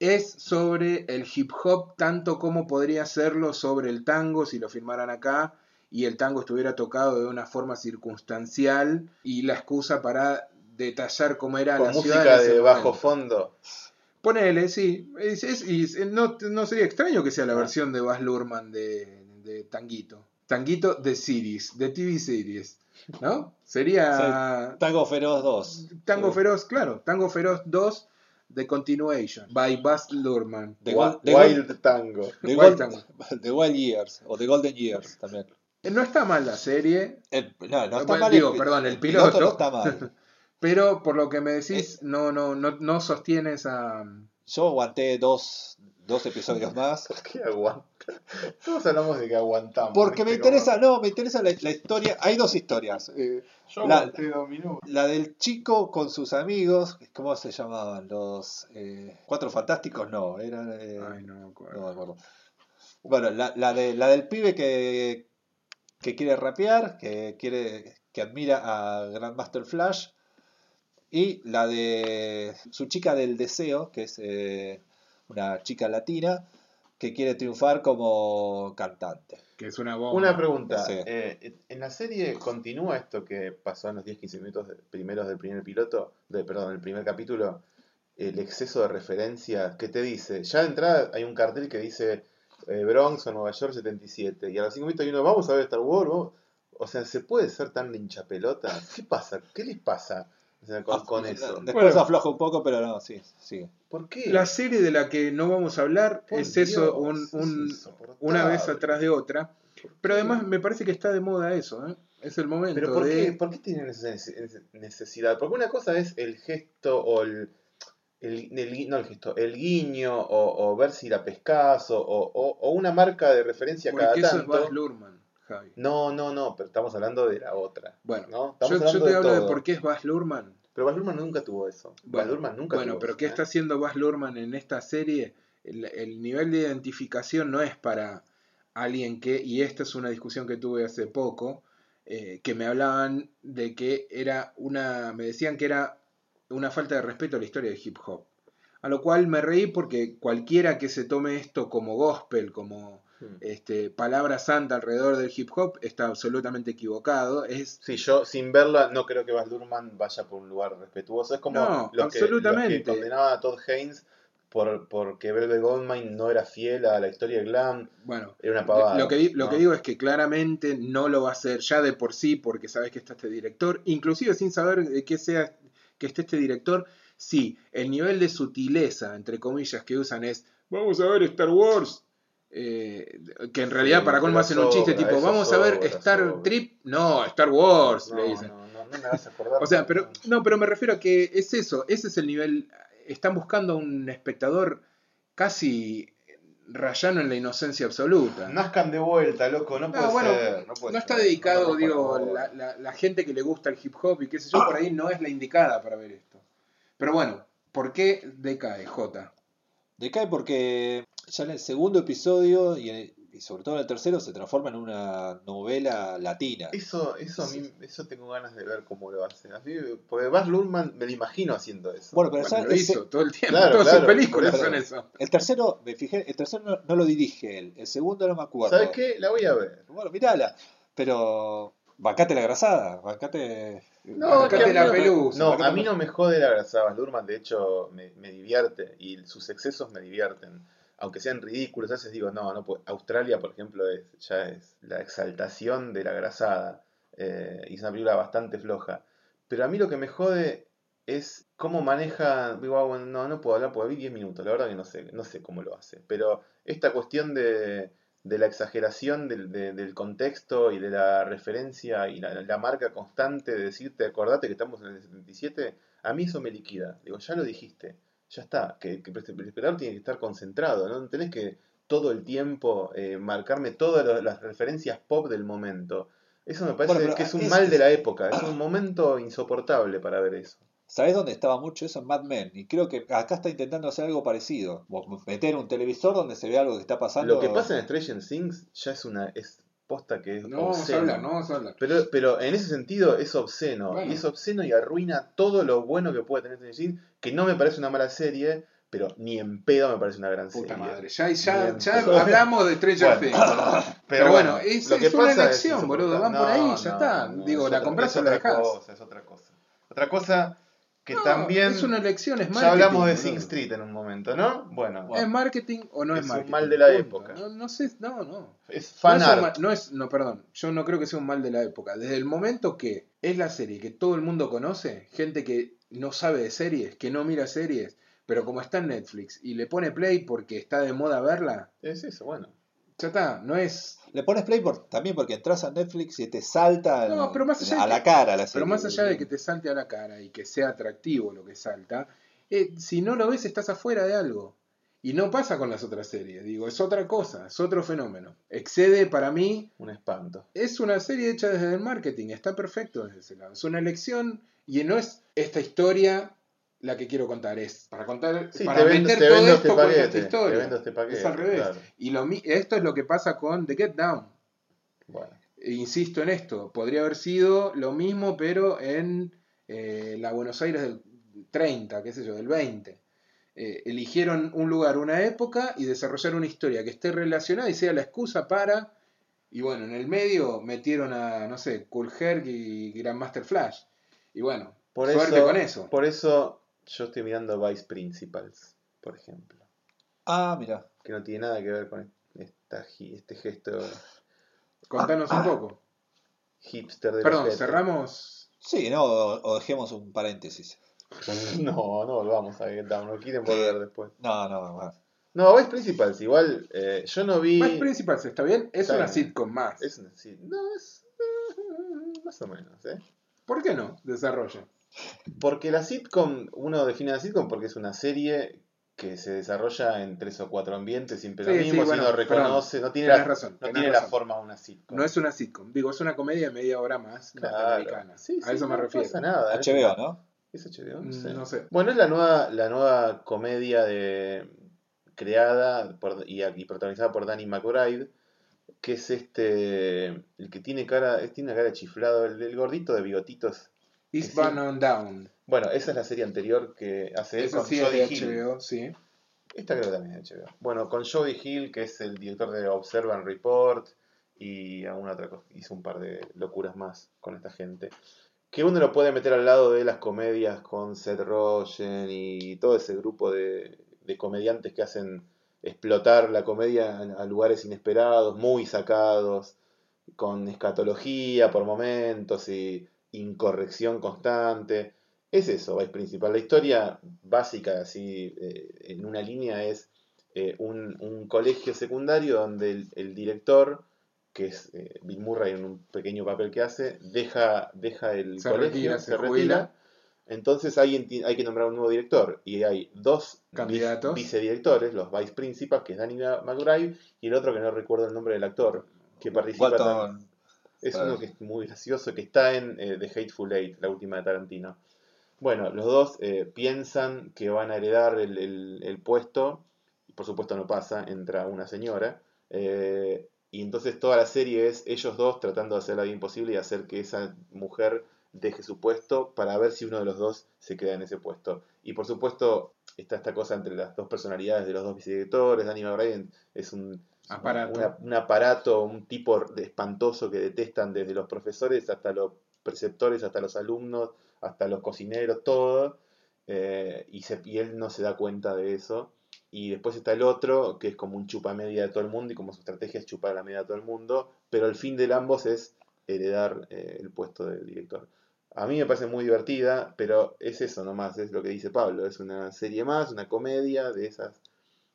Es sobre el hip hop tanto como podría serlo sobre el tango si lo filmaran acá y el tango estuviera tocado de una forma circunstancial y la excusa para detallar cómo era Con la ciudad. música ese de bajo fondo. Ponele, sí. Es- es- y es- no, no sería extraño que sea la Ah. versión de Baz Luhrmann de, de Tanguito. Tanguito de series, de TV series. ¿No? Sería Tango Feroz 2. Tango Sí. Feroz, claro. Tango Feroz 2 The Continuation by Baz Luhrmann. The, Wild Tango. The Wild Gol- Tango. The Wild Years. O The Golden Years también. Eh, No está mal la serie, El- no, no está Bueno, mal. digo, pi- perdón, el no piloto. está mal. pero por lo que me decís, no, no, no, no sostiene esa. Yo aguanté dos, dos episodios más. ¿Por qué aguanta? Todos hablamos de que aguantamos. Porque me interesa, no, me interesa la, la historia. Hay dos historias. Eh, Yo la- aguanté dos minutos. la del chico con sus amigos, ¿cómo se llamaban? Los eh, Cuatro Fantásticos, no, eran. eh, Ay, no me acuerdo. no me acuerdo. Bueno, la, la, de, la del pibe que, que quiere rapear, que quiere que admira a Grandmaster Flash. Y la de su chica del deseo, que es eh, una chica latina, que quiere triunfar como cantante. Que es una bomba. Una pregunta. Sí. eh, ¿En la serie continúa esto que pasó en los 10-15 minutos primeros del primer piloto? De, perdón, el primer capítulo. El exceso de referencias. ¿Qué te dice? Ya de entrada hay un cartel que dice eh, Bronx o Nueva York 77. Y a los 5 minutos hay uno, vamos a ver Star Wars. vamos". O sea, ¿se puede ser tan hinchapelota? ¿Qué pasa? ¿Qué les pasa o sea, con, con eso? Después Bueno. afloja un poco, pero no, sí, sigue. ¿Por qué? La serie de la que no vamos a hablar Por es eso, un- es un- una vez atrás de otra. ¿Por Pero además me parece que está de moda eso, ¿eh? Es el momento ¿Pero por de... qué, por qué tienen esa nece- necesidad? Porque una cosa es el gesto o el, el- no el gesto, el guiño o, o ver si la pescas o, o- o una marca de referencia cada Porque eso es tanto. Baz Luhrmann, Javi. No, no, no, pero estamos hablando de la otra. Bueno, ¿no? yo, yo te de hablo de por qué es Baz Luhrmann. Pero Baz Luhrmann nunca tuvo eso. Baz Bueno, Luhrmann nunca bueno tuvo pero eso, ¿qué ¿eh? está haciendo Baz Luhrmann en esta serie? El, el nivel de identificación no es para alguien que, y esta es una discusión que tuve hace poco, eh, que me hablaban de que era una, me decían que era una falta de respeto a la historia del hip hop. A lo cual me reí porque cualquiera que se tome esto como gospel, como. Este, palabra santa alrededor del hip hop, está absolutamente equivocado. Es Sí, yo sin verla no creo que Baz Luhrmann vaya por un lugar respetuoso. Es como No, los, que, los absolutamente. que condenaban a Todd Haynes por, porque Velvet Goldmine no era fiel a la historia de Glam. Bueno, Era una pavada. lo, que, lo ¿no? que digo es que claramente no lo va a hacer ya de por sí porque sabes que está este director, inclusive sin saber de qué sea que esté este director, sí, el nivel de sutileza, entre comillas, que usan es, vamos a ver Star Wars, eh, que en realidad para colmo hacen un chiste tipo, vamos a ver Star sobra. Trip, no, Star Wars, no, le dicen. No, no, no me hagas acordar. O sea, pero no, pero me refiero a que es eso, ese es el nivel. Están buscando a un espectador casi rayano en la inocencia absoluta. Nazcan de vuelta, loco, no No, puede bueno, ser. No, puede No ser. está dedicado, No, digo, la, la- la gente que le gusta el hip hop y qué sé yo, por ahí no es la indicada para ver esto. Pero bueno, ¿por qué decae J? Decae porque ya en el segundo episodio y, en el- y sobre todo en el tercero se transforma en una novela latina. Eso, eso a mí, eso tengo ganas de ver cómo lo hacen. Así, porque Baz Luhrmann me lo imagino haciendo eso. Bueno, pero Bueno, ¿sabes? lo Ese- hizo todo el tiempo, Claro, todas claro, sus películas son eso. el tercero, me fijé, el tercero no, no lo dirige él, el segundo no me acuerdo. ¿Sabes qué? La voy a ver. Bueno, mirala, pero bancate la grasada, bancate... No, es que que a mí la pelusa. No, ¿Por qué a mí no me jode la grasada. Baz Luhrmann, de hecho, me, me divierte. Y sus excesos me divierten. Aunque sean ridículos, a veces digo, no, no puedo. Australia, por ejemplo, es, ya es la exaltación de la grasada. Eh, y es una película bastante floja. Pero a mí lo que me jode es cómo maneja. Digo, ah, no, no puedo hablar porque vi 10 minutos. La verdad que no sé, no sé cómo lo hace. Pero esta cuestión de, de la exageración del, de- del contexto y de la referencia y la, la marca constante de decirte, acordate que estamos en el 77, a mí eso me liquida. Digo, ya lo dijiste, ya está. Que, que el espectador tiene que estar concentrado, no tenés que todo el tiempo eh, marcarme todas las referencias pop del momento. Eso me parece Bueno, que es un es- mal de la época, es un momento insoportable para ver eso. ¿Sabés dónde estaba mucho eso? En Mad Men. Y creo que acá está intentando hacer algo parecido. Meter un televisor donde se ve algo que está pasando. Lo que pasa en Stranger Things ya es una es posta que es No vamos a obsceno. hablar, no vamos a hablar. Pero, pero en ese sentido es obsceno. Bueno. Y es obsceno y arruina todo lo bueno que puede tener Things, que no me parece una mala serie, pero ni en pedo me parece una gran Puta serie. madre, ya, ya, ya hablamos de Stranger Things. Pero, Pero bueno, bueno, es- lo que es una pasa elección, es boludo, van por ahí, ya no, está. Digo, es la compras o la otra dejás. cosa, es otra cosa. Otra cosa que No, también Es una elección, es ya marketing. hablamos de. Sing Street en un momento, ¿no? Bueno, ¿Es marketing o no es, Es un marketing? mal de la Punto. época. No, no sé, no, no. es No fan es, no es- no, perdón, yo no creo que sea un mal de la época. Desde el momento que es la serie que todo el mundo conoce, gente que no sabe de series, que no mira series, pero como está en Netflix y le pone play porque está de moda verla, Es eso, bueno. ya está, no es... Le pones play por- también porque entras a Netflix y te salta No, el- pero más allá a la que- cara la serie. Pero más allá de que te salte a la cara y que sea atractivo lo que salta, eh, si no lo ves estás afuera de algo. Y no pasa con las otras series, digo, es otra cosa, es otro fenómeno. Excede para mí, Un espanto. es una serie hecha desde el marketing, está perfecto desde ese lado. Es una elección y no es esta historia la que quiero contar, es para contar, Sí, para te todo vendo esto este esta paquete. Te historia. vendo este paquete. Es al revés. claro. Y lo, esto es lo que pasa con The Get Down. Bueno. E insisto en esto, podría haber sido lo mismo, pero en eh, la Buenos Aires del 30, qué sé yo, del 20. eh, eligieron un lugar, una época y desarrollar una historia que esté relacionada y sea la excusa para. Y bueno, en el medio metieron a, no sé, Cool Herc y Grandmaster Flash. Y bueno, Por suerte eso, con eso. Por eso yo estoy mirando Vice Principals, por ejemplo. Ah, mira. Que no tiene nada que ver con esta, este gesto Contanos un poco. hipster de Perdón, cerramos. Sí, no, o, o dejemos un paréntesis. No, no volvamos a Get Down, no quieren volver después. No, no, bueno. No, Vice Principals, igual eh, yo no vi. Más Principals, ¿está bien? Es Está una bien. sitcom más. Es una- sí, no, es. eh, más o menos, ¿eh? ¿Por qué no? Desarrolla. Porque la sitcom, uno define la sitcom porque es una serie que se desarrolla en tres o cuatro ambientes siempre lo Sí, mismo, sí, bueno, si uno reconoce, no tiene, la, razón. no tiene la forma de una sitcom. No es una sitcom. Digo, es una comedia de media hora más Claro. norteamericana. Sí, a sí, eso me no refiero. pasa nada. es HBO, una- ¿no? ¿Es HBO? Mm, No sé. no sé. Bueno, es la nueva, la nueva comedia de, creada por, y, y protagonizada por Danny McBride, que es este, el que tiene cara, es- tiene una cara de chiflado, el, el gordito de bigotitos. Eastbound and Down. Bueno, esa es la serie anterior que hace él con sí es de Hill. HBO, sí. Esta creo que también es de HBO. Bueno, con Jodie Hill, que es el director de Observe and Report, y alguna otra cosa. Hizo un par de locuras más con esta gente. Que uno lo puede meter al lado de las comedias con Seth Rogen y todo ese grupo de, de comediantes que hacen explotar la comedia a lugares inesperados, muy sacados, con escatología por momentos y incorrección constante. Es eso, Vice Principal. La historia básica, así, eh, en una línea, es eh, un, un colegio secundario donde el, el director, que es eh, Bill Murray en un pequeño papel que hace, deja, deja el Se colegio, retira, se, se retira. Entonces hay, hay que nombrar un nuevo director. Y hay dos vice- Candidatos. vicedirectores, los vice principals, que es Danny McBride, y el otro que no recuerdo el nombre del actor, que participa. Walton. Es uno que es muy gracioso, que está en eh, The Hateful Eight, la última de Tarantino. Bueno, los dos eh, piensan que van a heredar el, el- el puesto, y por supuesto no pasa, entra una señora, eh, y entonces toda la serie es ellos dos tratando de hacer la bien posible y hacer que esa mujer deje su puesto para ver si uno de los dos se queda en ese puesto. Y por supuesto está esta cosa entre las dos personalidades de los dos vicedirectores, Danny McBride es un Aparato. una- un aparato, un tipo de espantoso que detestan desde los profesores hasta los preceptores, hasta los alumnos, hasta los cocineros, todo. eh, y, se, y él no se da cuenta de eso. Y después está el otro, que es como un chupa media de todo el mundo, y como su estrategia es chupar la media de todo el mundo, pero el fin de ambos es heredar eh, el puesto del director. A mí me parece muy divertida, pero es eso nomás, es lo que dice Pablo, es una serie más, una comedia de esas,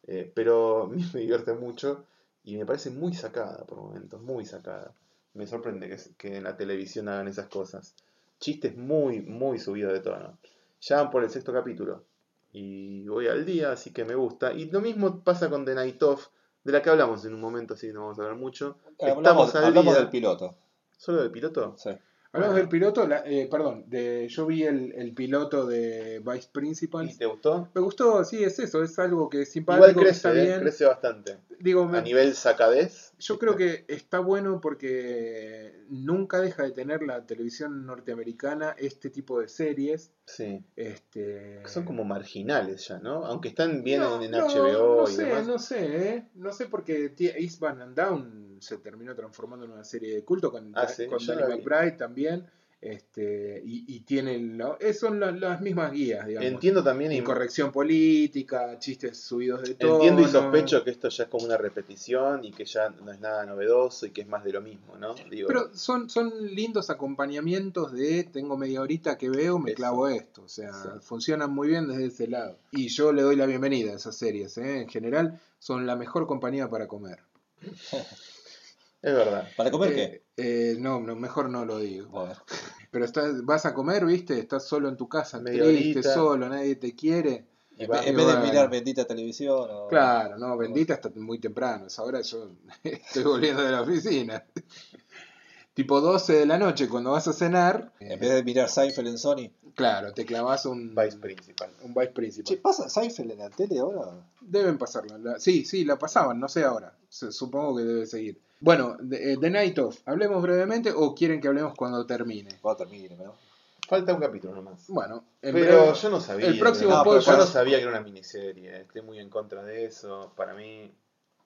eh, pero a mí me divierte mucho y me parece muy sacada por momentos, muy sacada. Me sorprende que, que en la televisión hagan esas cosas. Chistes muy, muy subidos de tono. Ya van por el sexto capítulo y voy al día, así que me gusta. Y lo mismo pasa con The Night Of, de la que hablamos en un momento, así que no vamos a hablar mucho. Hablamos, Estamos al hablamos día. del piloto. ¿Solo del piloto? Sí. Hablamos del piloto, la- eh, perdón, de, yo vi el, el piloto de Vice ¿Y Principals. te gustó? Me gustó, sí, es eso, es algo que es simpático, Igual que está crece, ¿eh? bien. crece bastante. Digo, A nivel sacadez. Yo creo que está bueno porque nunca deja de tener la televisión norteamericana este tipo de series. Sí. Este, Son como marginales ya, ¿no? Aunque están bien No, en, en no, HBO no y sé, demás. no sé, ¿eh? No sé porque Eastbound and Down se terminó transformando en una serie de culto con, Ah, sí, con Danny. McBride también. Este, y, y tienen lo- son la- las mismas guías, digamos. Entiendo también y, Incorrección política, chistes subidos de tono. entiendo y sospecho que esto ya es como una repetición y que ya no es nada novedoso y que es más de lo mismo, ¿no? Digo, Pero son, son lindos acompañamientos de tengo media horita que veo, me Eso. clavo esto. O sea, Sí. funcionan muy bien desde ese lado. Y yo le doy la bienvenida a esas series. ¿eh? En general, son la mejor compañía para comer. es verdad. ¿Para comer Eh, qué? eh, no, no, mejor no lo digo. Pero estás, vas a comer, ¿viste? Estás solo en tu casa, Media triste, horita. solo, nadie te quiere. Y en, va- vez- en y vez de mirar bendita televisión. o- Claro, no, bendita hasta muy temprano. Es ahora yo estoy volviendo de la oficina. tipo 12 de la noche cuando vas a cenar. En vez de mirar Seinfeld en Sony. Claro, te clavas un Vice principal. un vice principal. Che, ¿pasa Seinfeld en la tele ahora? Deben pasarla. la- sí, sí, la pasaban, no sé ahora. Supongo que debe seguir. Bueno, de- eh, The Night Of, ¿hablemos brevemente o quieren que hablemos cuando termine? Cuando termine, ¿no? Falta un capítulo nomás. Bueno, en Pero breve- yo no sabía. el próximo No, yo podcast- no sabía que era una miniserie. Estoy muy en contra de eso. Para mí.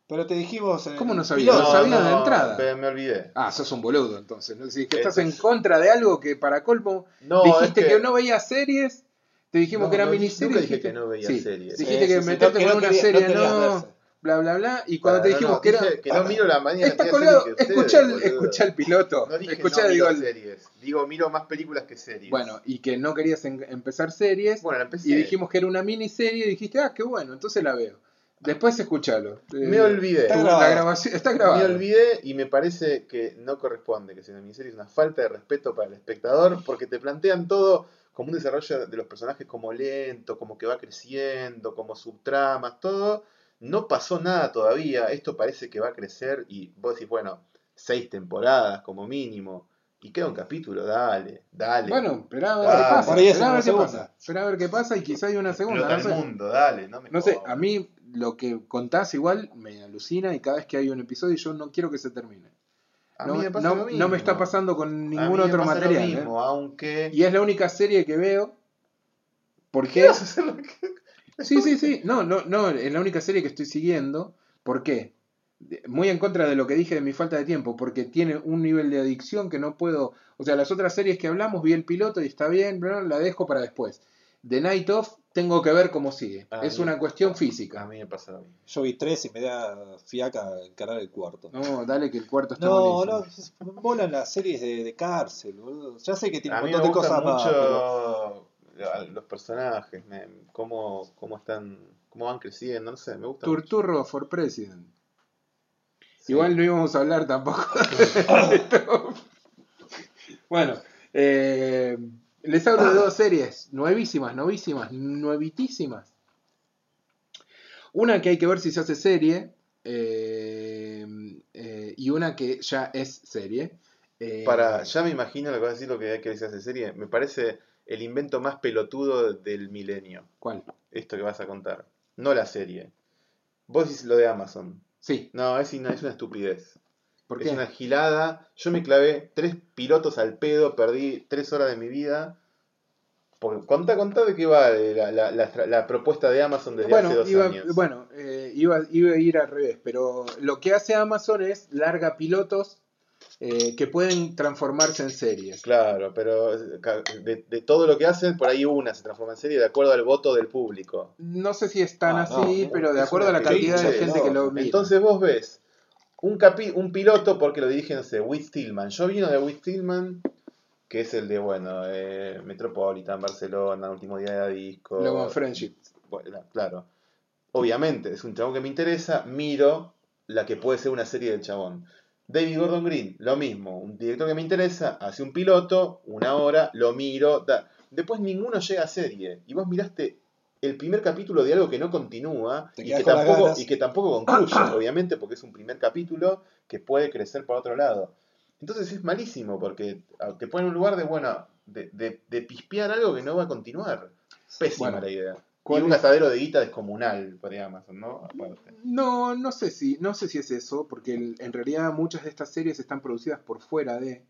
Pero te dijimos. en ¿Cómo no sabías? piloto. Lo sabía de entrada. Me, me olvidé. Ah, sos un boludo entonces. ¿no? Si es que estás Entonces- en contra de algo que para colmo No, dijiste es que... no veías series, te dijimos No, que era no, miniserie. nunca dije dijiste- que no veía sí, series. Dijiste Sí, que meterte no, con no una quería- no serie no, verse. Bla, bla, bla. Y cuando te dijimos no, que era. que no miro la mañana. Está colgado. Escuchá el, escuchá el piloto. No dije escuchá, no digo, miro series. Digo, miro más películas que series. Bueno, y que no querías en- empezar series. bueno, la empecé. y dijimos que era una miniserie y dijiste, ah, qué bueno, entonces la veo. Después escuchalo. Me Eh, olvidé. Está grabado. La grabación está grabado. Me olvidé y me parece que no corresponde que sea una miniserie, es una falta de respeto para el espectador porque te plantean todo como un desarrollo de los personajes como lento, como que va creciendo, como subtramas, todo. No pasó nada todavía, esto parece que va a crecer y vos decís, bueno, seis temporadas como mínimo y queda un capítulo, dale, dale. Bueno, esperá a ver Dale. qué pasa. Por ahí es Esperá a ver qué pasa. Esperá a ver qué pasa y quizá hay una segunda. Explota No el sé. mundo, dale, no me No sé, a mí lo que contás igual me alucina y cada vez que hay un episodio yo no quiero que se termine. A No, mí me- pasa no- lo mismo. no me está pasando con A ningún mí me otro pasa lo material. ¿eh? aunque... Y es la única serie que veo. ¿Por ¿Qué qué? vas a hacer lo que- Sí, sí, sí. No, no, no, es la única serie que estoy siguiendo. ¿Por qué? Muy en contra de lo que dije de mi falta de tiempo, porque tiene un nivel de adicción que no puedo. O sea, las otras series que hablamos, vi el piloto y está bien, pero la dejo para después. The Night Of, tengo que ver cómo sigue. Ah, es una cuestión A física. mí me pasa lo mismo. Yo vi tres y me da fiaca encarar el cuarto. No, dale que el cuarto está No, buenísimo. no, me molan las series de, de cárcel, boludo. Ya sé que tiene A un montón de cosas más. pero- mucho a- los personajes, me- cómo, cómo están, cómo van creciendo, no sé, me gusta. mucho. Turturro for President. Sí. Igual no íbamos a hablar tampoco. Bueno, eh, les hablo de dos series nuevísimas, novísimas, nuevitísimas. Una que hay que ver si se hace serie eh, eh, y una que ya es serie. Para, ya me imagino lo que vas a decir lo que hay que se hace serie. Me parece el invento más pelotudo del milenio. ¿Cuál? Esto que vas a contar. No la serie. Vos decís lo de Amazon. Sí, No, es, una- es una estupidez. ¿por Es qué? una gilada. Yo me clavé tres pilotos al pedo, perdí tres horas de mi vida. Porque, contá, contá de qué va la, la- la- la propuesta de Amazon desde hace dos iba, años. bueno eh, iba, iba a ir al revés, pero lo que hace Amazon es larga pilotos eh, que pueden transformarse en series. Claro, pero de, de todo lo que hacen, por ahí una se transforma en serie de acuerdo al voto del público. No sé si es tan Ah, así, no, pero de acuerdo a la cantidad de gente que lo mira. Entonces vos ves un, capi un piloto porque lo dirige, no sé, Whit Stillman. Yo vino de Whit Stillman, que es el de, bueno, eh, Metropolitan, Barcelona, Último Día de Disco. Love and Friendship. Bueno, claro. Obviamente, es un chabón que me interesa, miro la que puede ser una serie del chabón. David Gordon Green, lo mismo, un director que me interesa, hace un piloto, una hora, lo miro, da. después ninguno llega a serie. Y vos miraste el primer capítulo de algo que no continúa y que, tampoco, ganas. y que tampoco concluye, obviamente, porque es un primer capítulo que puede crecer por otro lado. Entonces es malísimo porque ah, te pone en un lugar de, bueno, de, de, de pispear algo que no va a continuar. Pésima Bueno, la idea. Y ¿cuál un gastadero de guita descomunal por Amazon, ¿no? Aparte. No, no sé si, no sé si es eso, porque el- en realidad muchas de estas series están producidas por fuera de.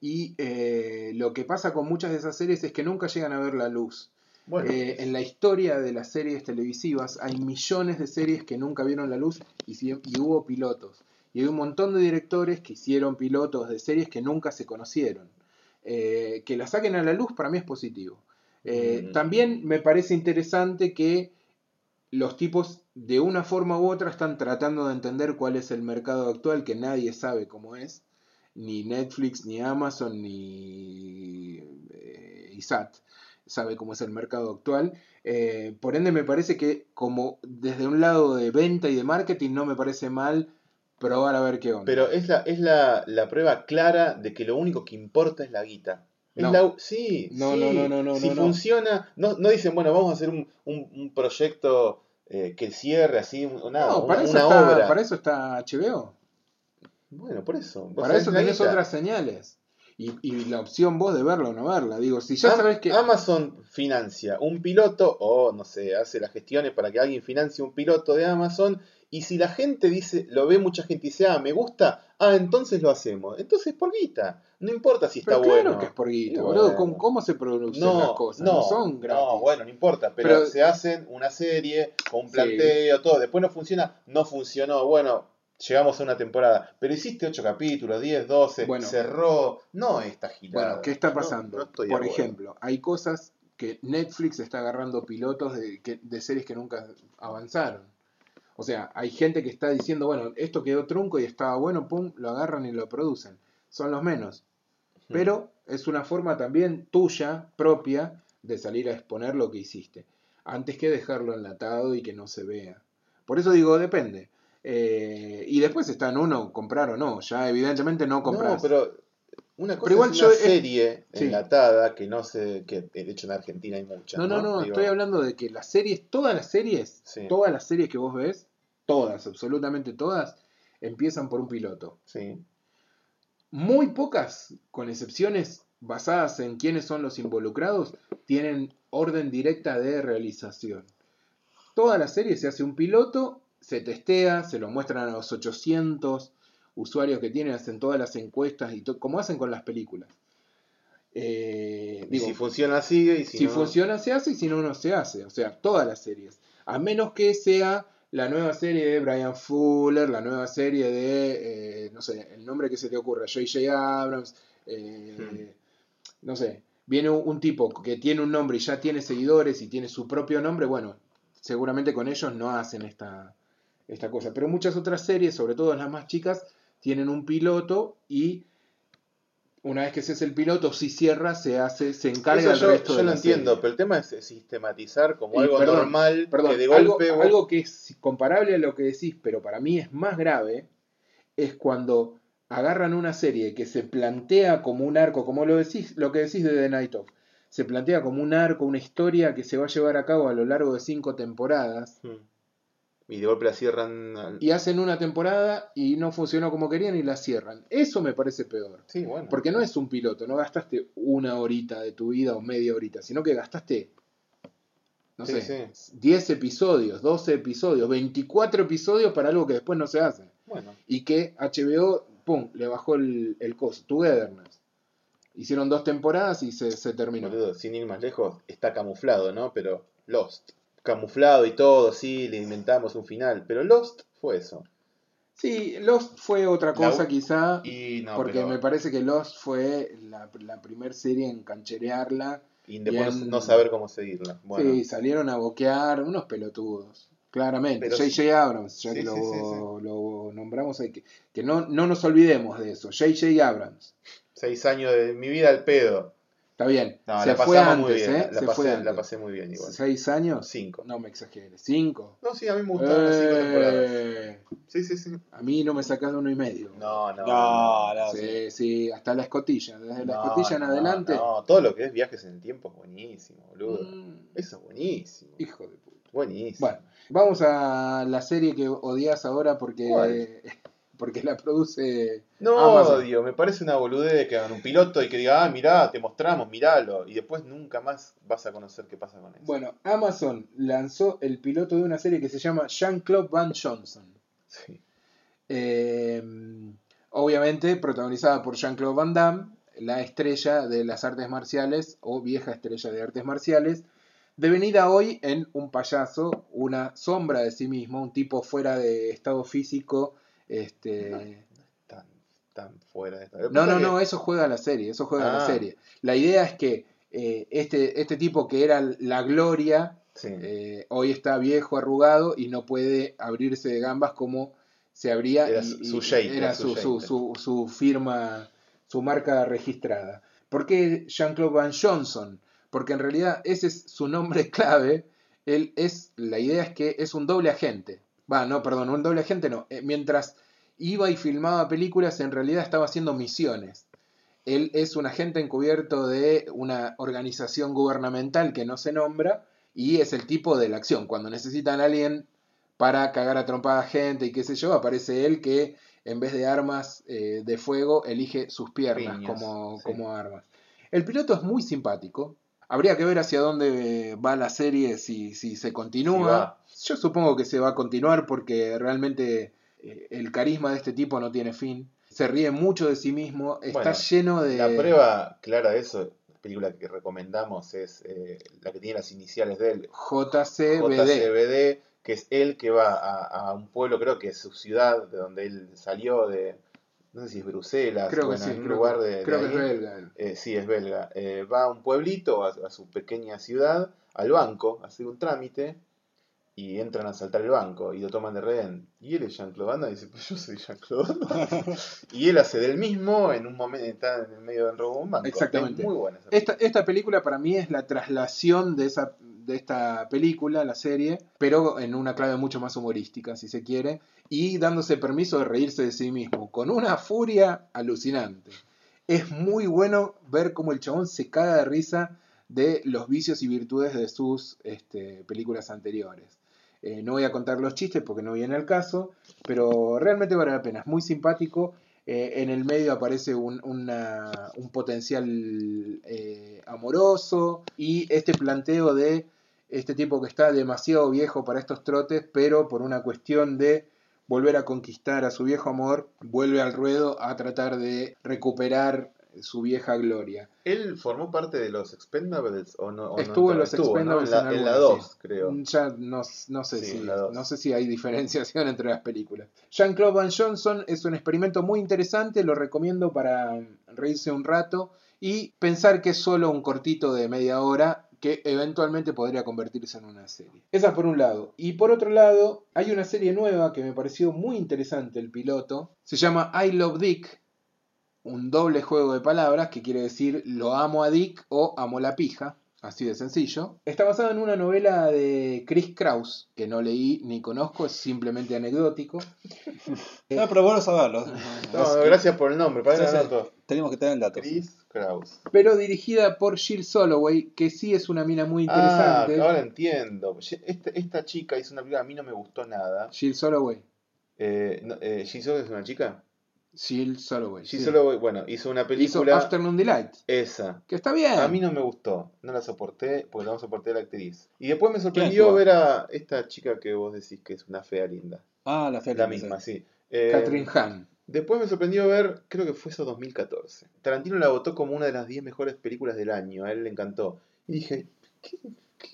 Y eh, lo que pasa con muchas de esas series es que nunca llegan a ver la luz. Bueno, Eh, en la historia de las series televisivas hay millones de series que nunca vieron la luz y, si- y hubo pilotos. Y hay un montón de directores que hicieron pilotos de series que nunca se conocieron. Eh, que la saquen a la luz para mí es positivo. Eh, Mm. También me parece interesante que los tipos de una forma u otra están tratando de entender cuál es el mercado actual que nadie sabe cómo es. Ni Netflix, ni Amazon, ni eh, ISAT sabe cómo es el mercado actual. Eh, por ende, me parece que como desde un lado de venta y de marketing no me parece mal probar a ver qué onda. pero es la, es la, la prueba clara de que lo único que importa es la guita. No. la- sí, No, sí. no, no, no, no, Si no, funciona, no, no dicen, bueno, vamos a hacer un, un, un proyecto eh, que cierre así, un- nada, no, para, una, eso una está, obra. para eso está HBO. Bueno, por eso. Para eso tenés guita. otras señales. y, y la opción vos de verla o no verla. Digo, si ya Am- sabes que... Amazon financia un piloto o, no sé, hace las gestiones para que alguien financie un piloto de Amazon. Y si la gente dice, lo ve mucha gente y dice, ah, me gusta, ah, entonces lo hacemos. Entonces por guita. No importa si está pero claro bueno. que es por guita, boludo. ¿Cómo, cómo se producen No, las cosas? No, no, son gratis. no, bueno, no importa, pero, Pero- se hacen una serie con un Sí. planteo, todo. Después no funciona, no funcionó. Bueno, llegamos a una temporada, pero hiciste 8 capítulos, 10, 12, Bueno. cerró. No esta gilada. Bueno, ¿qué está pasando? no Por acuerdo. ejemplo, hay cosas que Netflix está agarrando pilotos de, que- de series que nunca avanzaron. O sea, hay gente que está diciendo, bueno, esto quedó trunco y estaba bueno, pum, lo agarran y lo producen. Son los menos. Hmm. Pero es una forma también tuya, propia, de salir a exponer lo que hiciste. Antes que dejarlo enlatado y que no se vea. Por eso digo, depende. Eh, y después está en uno comprar o no. Ya evidentemente no compras. No, pero una cosa Pero igual es una serie enlatada que no sé, que de hecho en Argentina hay muchas. No, no, no, Digo, estoy hablando de que las series, todas las series, Sí. todas las series que vos ves, todas, absolutamente todas, empiezan por un piloto. Sí. Muy pocas, con excepciones basadas en quiénes son los involucrados, tienen orden directa de realización. Toda la serie se hace un piloto, se testea, se lo muestran a los 800 usuarios que tienen, hacen todas las encuestas y como hacen con las películas. Eh, digo, si funciona, sigue. Y si, si no, funciona se hace y si no, no se hace. O sea, todas las series. A menos que sea la nueva serie de Brian Fuller, la nueva serie de, eh, no sé, el nombre que se te ocurra, J.J. Abrams, eh, no sé, viene un, un tipo que tiene un nombre y ya tiene seguidores y tiene su propio nombre, bueno, seguramente con ellos no hacen esta, esta cosa. Pero muchas otras series, sobre todo las más chicas, tienen un piloto y una vez que se hace el piloto, si cierra, se hace, se encarga Eso el yo, resto yo de lo la entiendo, serie. pero el tema es sistematizar como Y algo perdón, normal Perdón, que de algo, golpe vos- algo que es comparable a lo que decís, pero para mí es más grave, es cuando agarran una serie que se plantea como un arco, como lo decís, lo que decís de The Night Of, se plantea como un arco, una historia que se va a llevar a cabo a lo largo de cinco temporadas, Hmm. Y de golpe la cierran. al- y hacen una temporada y no funcionó como querían y la cierran. Eso me parece peor. Sí, bueno. Porque no es un piloto, no gastaste una horita de tu vida o media horita, sino que gastaste, no Sí, sé, sí. 10 episodios, 12 episodios, 24 episodios para algo que después no se hace. Bueno, Y que HBO, pum, le bajó el, el costo, Togetherness. Hicieron dos temporadas y se, se terminó. boludo, sin ir más lejos, está camuflado, ¿no? Pero Lost. Camuflado y todo, sí, le inventamos un final. Pero Lost fue eso. Sí, Lost fue otra cosa quizá, Y no, porque pero- me parece que Lost fue la, la primera serie en cancherearla. y después no saber cómo seguirla. Bueno, Sí, salieron a boquear unos pelotudos. Claramente. J.J. Abrams, ya Sí, que lo, sí, sí, sí. lo nombramos, hay que, que no, no nos olvidemos de eso. J.J. Abrams. seis años de mi vida al pedo. Está bien. No, se la fue pasamos antes, muy bien. ¿eh? La, se pasé, fue la antes. pasé muy bien igual. ¿Seis años? Cinco. No me exageres. ¿Cinco? No, sí, a mí me gustaron las cinco temporadas. Eh, Sí, sí, sí. a mí no me sacas de uno y medio. No, no. No, no, sí. Sí, sí, hasta la escotilla. Desde la No, escotilla en no, adelante. No, todo lo que es viajes en el tiempo es buenísimo, boludo. Mm, Eso es buenísimo. hijo de puta. Buenísimo. Bueno, vamos a la serie que odias ahora porque. Porque la produce No Amazon. me parece una boludez que hagan un piloto y que diga, ah, mirá, te mostramos, miralo. Y después nunca más vas a conocer qué pasa con eso. Bueno, Amazon lanzó el piloto de una serie que se llama Jean-Claude Van Johnson. Sí. Eh, obviamente protagonizada por Jean-Claude Van Damme, la estrella de las artes marciales o vieja estrella de artes marciales, devenida hoy en un payaso, una sombra de sí mismo, un tipo fuera de estado físico. Este, Tan, tan fuera de esta. No, no, que- no, eso juega la serie, eso juega la Ah. serie. La idea es que eh, este, este tipo que era la gloria, Sí. eh, hoy está viejo, arrugado y no puede abrirse de gambas como se abría. Era y- su- y su era su su- su firma, su marca registrada. ¿Por qué Jean-Claude Van Johnson? Porque en realidad ese es su nombre clave. Él es, la idea es que es un doble agente. Va, no, perdón, un doble agente no. Eh, mientras iba y filmaba películas, en realidad estaba haciendo misiones. Él es un agente encubierto de una organización gubernamental que no se nombra y es el tipo de la acción. Cuando necesitan a alguien para cagar a trompada gente y qué sé yo, aparece él que en vez de armas eh, de fuego, elige sus piernas Piñas, como, sí. como armas. El piloto es muy simpático. Habría que ver hacia dónde va la serie, si, si se continúa. Yo supongo que se va a continuar porque realmente eh, el carisma de este tipo no tiene fin. Se ríe mucho de sí mismo, está Bueno, lleno de... La prueba clara de eso, la película que recomendamos es eh, la que tiene las iniciales de él, JCBD. JCBD, que es él que va a, a un pueblo, creo que es su ciudad, de donde él salió, de, no sé si es Bruselas, Creo sí, en un creo, lugar de, de creo que ahí. es belga. Eh, sí, es belga. Eh, va a un pueblito, a, a su pequeña ciudad, al banco, a hacer un trámite, y entran a asaltar el banco, y lo toman de rehén. Y él es Jean-Claude Van Damme, y dice, pues yo soy Jean-Claude. Y él hace del mismo en un momento, está en el medio del robo de un banco. Exactamente. Es muy buena esa Esta, esta película para mí es la traslación de, esa, de esta película, la serie, pero en una clave mucho más humorística, si se quiere, y dándose permiso de reírse de sí mismo, con una furia alucinante. Es muy bueno ver cómo el chabón se caga de risa de los vicios y virtudes de sus este, películas anteriores. Eh, no voy a contar los chistes porque no viene al caso, pero realmente vale la pena. Es muy simpático. Eh, en el medio aparece un, un potencial eh, amoroso y este planteo de este tipo que está demasiado viejo para estos trotes, pero por una cuestión de volver a conquistar a su viejo amor, vuelve al ruedo a tratar de recuperar su vieja gloria. ¿Él formó parte de los Expendables o no? o no Estuvo en los Estuvo, ¿no? Expendables En la, en la algunas, 2, sí. creo. Ya no, no sé Sí, si no sé si hay diferenciación entre las películas. Jean-Claude Van Johnson es un experimento muy interesante, lo recomiendo para reírse un rato y pensar que es solo un cortito de media hora que eventualmente podría convertirse en una serie. Esa por un lado. Y por otro lado, hay una serie nueva que me pareció muy interesante el piloto. Se llama I Love Dick, un doble juego de palabras que quiere decir lo amo a Dick o amo la pija. Así de sencillo. Está basado en una novela de Chris Kraus, que no leí ni conozco, es simplemente anecdótico. No, pero bueno saberlo. No, gracias por el nombre, para anoto. Tenemos que tener el dato. Chris Kraus. Pero dirigida por Jill Soloway, que sí es una mina muy Ah, interesante. ahora entiendo. Esta, esta chica hizo una película, a mí no me gustó nada. Jill Soloway. Eh, no, eh, Jisoo es una chica. Jill Soloway. sí. Jisoo, bueno, hizo una Hizo película. Afternoon Delight, Esa. que está bien. A mí no me gustó, no la soporté porque no soporté a la actriz. Y después me sorprendió ver a esta chica que vos decís que es una fea linda. Ah, la fe La misma, sí. Eh, Catherine Hahn. Después me sorprendió ver, creo que fue eso 2014. Tarantino la votó como una de las 10 mejores películas del año, a él le encantó. Y dije, ¿qué? qué-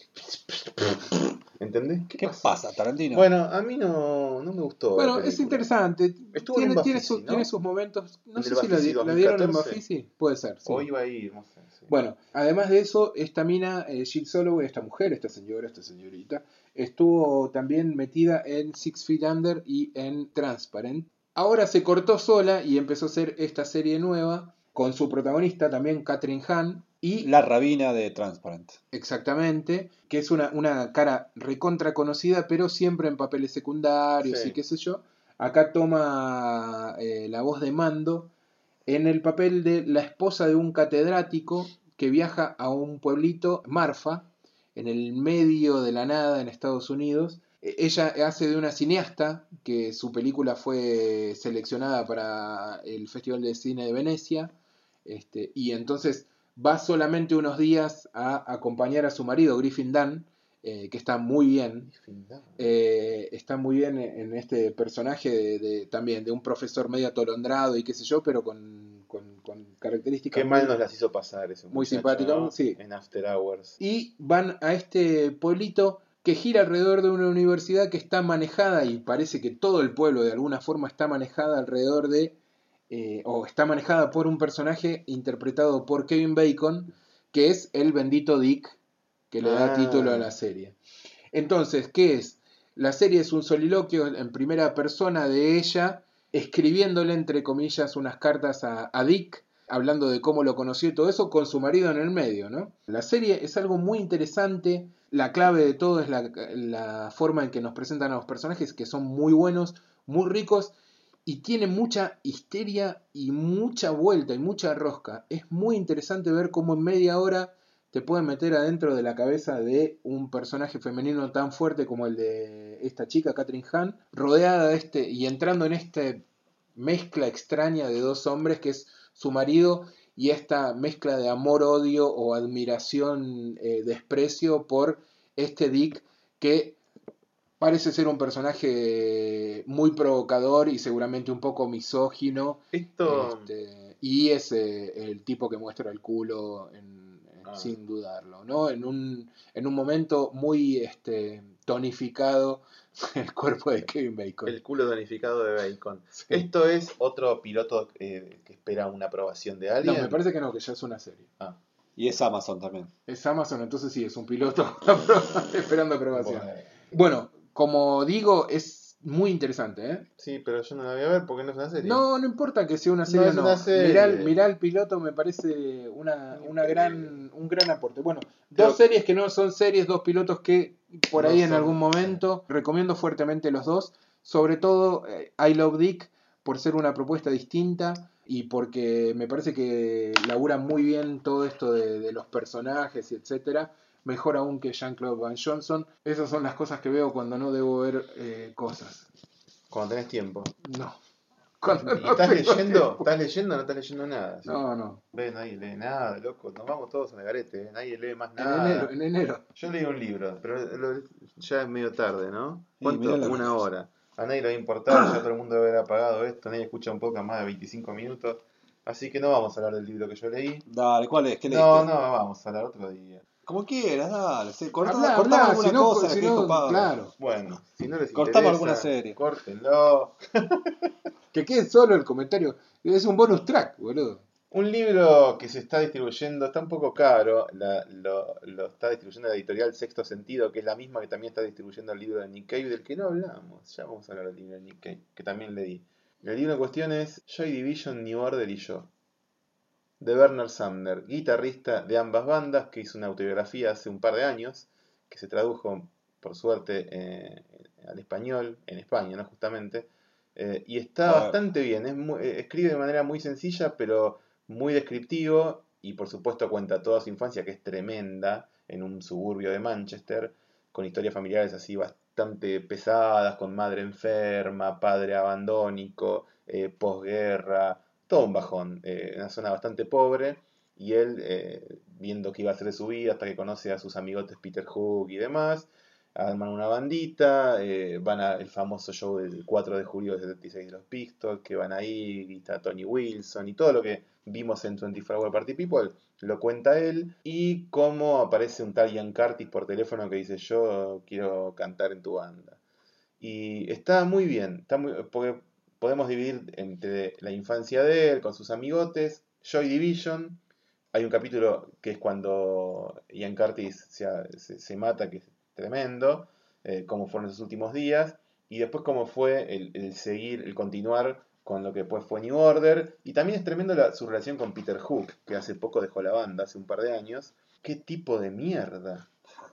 ¿entendés? ¿Qué, ¿Qué pasa? pasa, Tarantino? Bueno, a mí no, no me gustó. Bueno, es interesante. Estuvo en Tiene, un tiene, Bafisi, su- ¿no? tiene sus momentos. No ¿En sé el si di- la dieron en 2014? Bafisi. Puede ser. sí. O iba a ir, no sé. sí. Bueno, además de eso, esta mina, eh, Jill Soloway, esta mujer, esta señora, esta señorita, estuvo también metida en Six Feet Under y en Transparent. Ahora se cortó sola y empezó a hacer esta serie nueva con su protagonista también, Catherine Hahn, y La rabina de Transparent. exactamente, que es una, una cara recontra conocida, pero siempre en papeles secundarios Sí. y qué sé yo. Acá toma eh, la voz de Mando en el papel de la esposa de un catedrático que viaja a un pueblito, Marfa, en el medio de la nada en Estados Unidos. E- Ella hace de una cineasta que su película fue seleccionada para el Festival de Cine de Venecia. Este, y entonces va solamente unos días a acompañar a su marido, Griffin Dunn, eh, que está muy bien. Eh, está muy bien en este personaje de, de- también de un profesor medio atolondrado y qué sé yo, pero con, con- con características Qué mal nos las hizo pasar ese muy simpático, ¿no? sí. En After Hours. y van a este pueblito que gira alrededor de una universidad que está manejada y parece que todo el pueblo de alguna forma está manejada alrededor de eh, o está manejada por un personaje interpretado por Kevin Bacon que es el bendito Dick que le da Ah. título a la serie entonces ¿qué es? la serie es un soliloquio en primera persona de ella escribiéndole entre comillas unas cartas a, a Dick hablando de cómo lo conoció y todo eso con su marido en el medio, ¿no? La serie es algo muy interesante, la clave de todo es la, la forma en que nos presentan a los personajes que son muy buenos, muy ricos y tiene mucha histeria y mucha vuelta y mucha rosca. Es muy interesante ver cómo en media hora te pueden meter adentro de la cabeza de un personaje femenino tan fuerte como el de esta chica, Catherine Hahn, rodeada de este y entrando en este mezcla extraña de dos hombres que es su marido y esta mezcla de amor-odio o admiración, eh, desprecio por este Dick que parece ser un personaje muy provocador y seguramente un poco misógino. Esto. Este, y es eh, el tipo que muestra el culo en- en- Ah. sin dudarlo, ¿no? En un, en un momento muy este, tonificado el cuerpo de Kevin Bacon. El culo donificado de Bacon. Sí. Esto es otro piloto eh, que espera una aprobación de No, alguien. me parece que no, que ya es una serie. Ah, Y es Amazon también. Es Amazon, entonces sí, es un piloto esperando aprobación. bueno. Bueno, como digo, es muy interesante, ¿eh? Sí, pero yo no la voy a ver porque no es una serie. No, no importa que sea una serie No o es no. una serie. Mirá, el- mirá el piloto, me parece una, una gran, un gran aporte. Bueno, Pero- dos series que no son series, dos pilotos que por No ahí en algún momento recomiendo fuertemente los dos. Sobre todo eh, I Love Dick por ser una propuesta distinta y porque me parece que labura muy bien todo esto de, de los personajes y etcétera. Mejor aún que Jean-Claude Van Johnson. Esas son las cosas que veo cuando no debo ver eh, cosas. Cuando tenés tiempo. No. Cuando ¿Y no estás leyendo? tiempo. ¿Estás leyendo o no estás leyendo nada? ¿sí? No, no. Ve, nadie lee nada, loco. Nos vamos todos a la garete. ¿eh? Nadie lee más En nada. enero, en enero. Yo leí un libro, pero lo- ya es medio tarde, ¿no? ¿Cuánto? Una hora. A nadie le va a importar, ya todo el mundo debe haber apagado esto, nadie escucha un poco más de 25 minutos. Así que no vamos a hablar del libro que yo leí. Dale, ¿cuál es? ¿Qué No, leíste? no, vamos a hablar otro día. Como quieras, dale. Sí, Habla, cortamos habla, alguna si no, cosa si no, claro. Bueno, si no les Cortamos interesa, alguna serie. córtenlo. Que quede solo el comentario. Es un bonus track, boludo. Un libro que se está distribuyendo, está un poco caro, la- lo, lo está distribuyendo la editorial Sexto Sentido, que es la misma que también está distribuyendo el libro de Nick Cave, del que no hablamos. Ya vamos a hablar del libro de Nick Cave, que también leí. El libro en cuestión es Joy Division, New Order y yo, de Werner Sumner, guitarrista de ambas bandas, que hizo una autobiografía hace un par de años, que se tradujo, por suerte, eh, al español, en España, ¿no? Justamente. Eh, y está Ah. bastante bien, es muy- eh, escribe de manera muy sencilla, pero muy descriptivo, y por supuesto cuenta toda su infancia, que es tremenda, en un suburbio de Manchester, con historias familiares así bastante pesadas, con madre enferma, padre abandónico, eh, posguerra, todo un bajón, eh, una zona bastante pobre, y él, eh, viendo que iba a de su vida, hasta que conoce a sus amigotes Peter Hook y demás, arman una bandita, eh, van al famoso show del 4 de julio del 76 de los Pistols, que van ahí, y está Tony Wilson, y todo lo que vimos en 24 Hour Party People, lo cuenta él, y cómo aparece un tal Ian Curtis por teléfono que dice, yo quiero cantar en tu banda. Y está muy bien, está muy, porque podemos dividir entre la infancia de él con sus amigotes, Joy Division, hay un capítulo que es cuando Ian Curtis se, se- se mata, que es tremendo, eh, cómo fueron sus últimos días, y después cómo fue el, el seguir, el continuar con lo que después fue New Order, y también es tremendo la- su relación con Peter Hook, que hace poco dejó la banda, hace un par de años. ¿Qué tipo de mierda?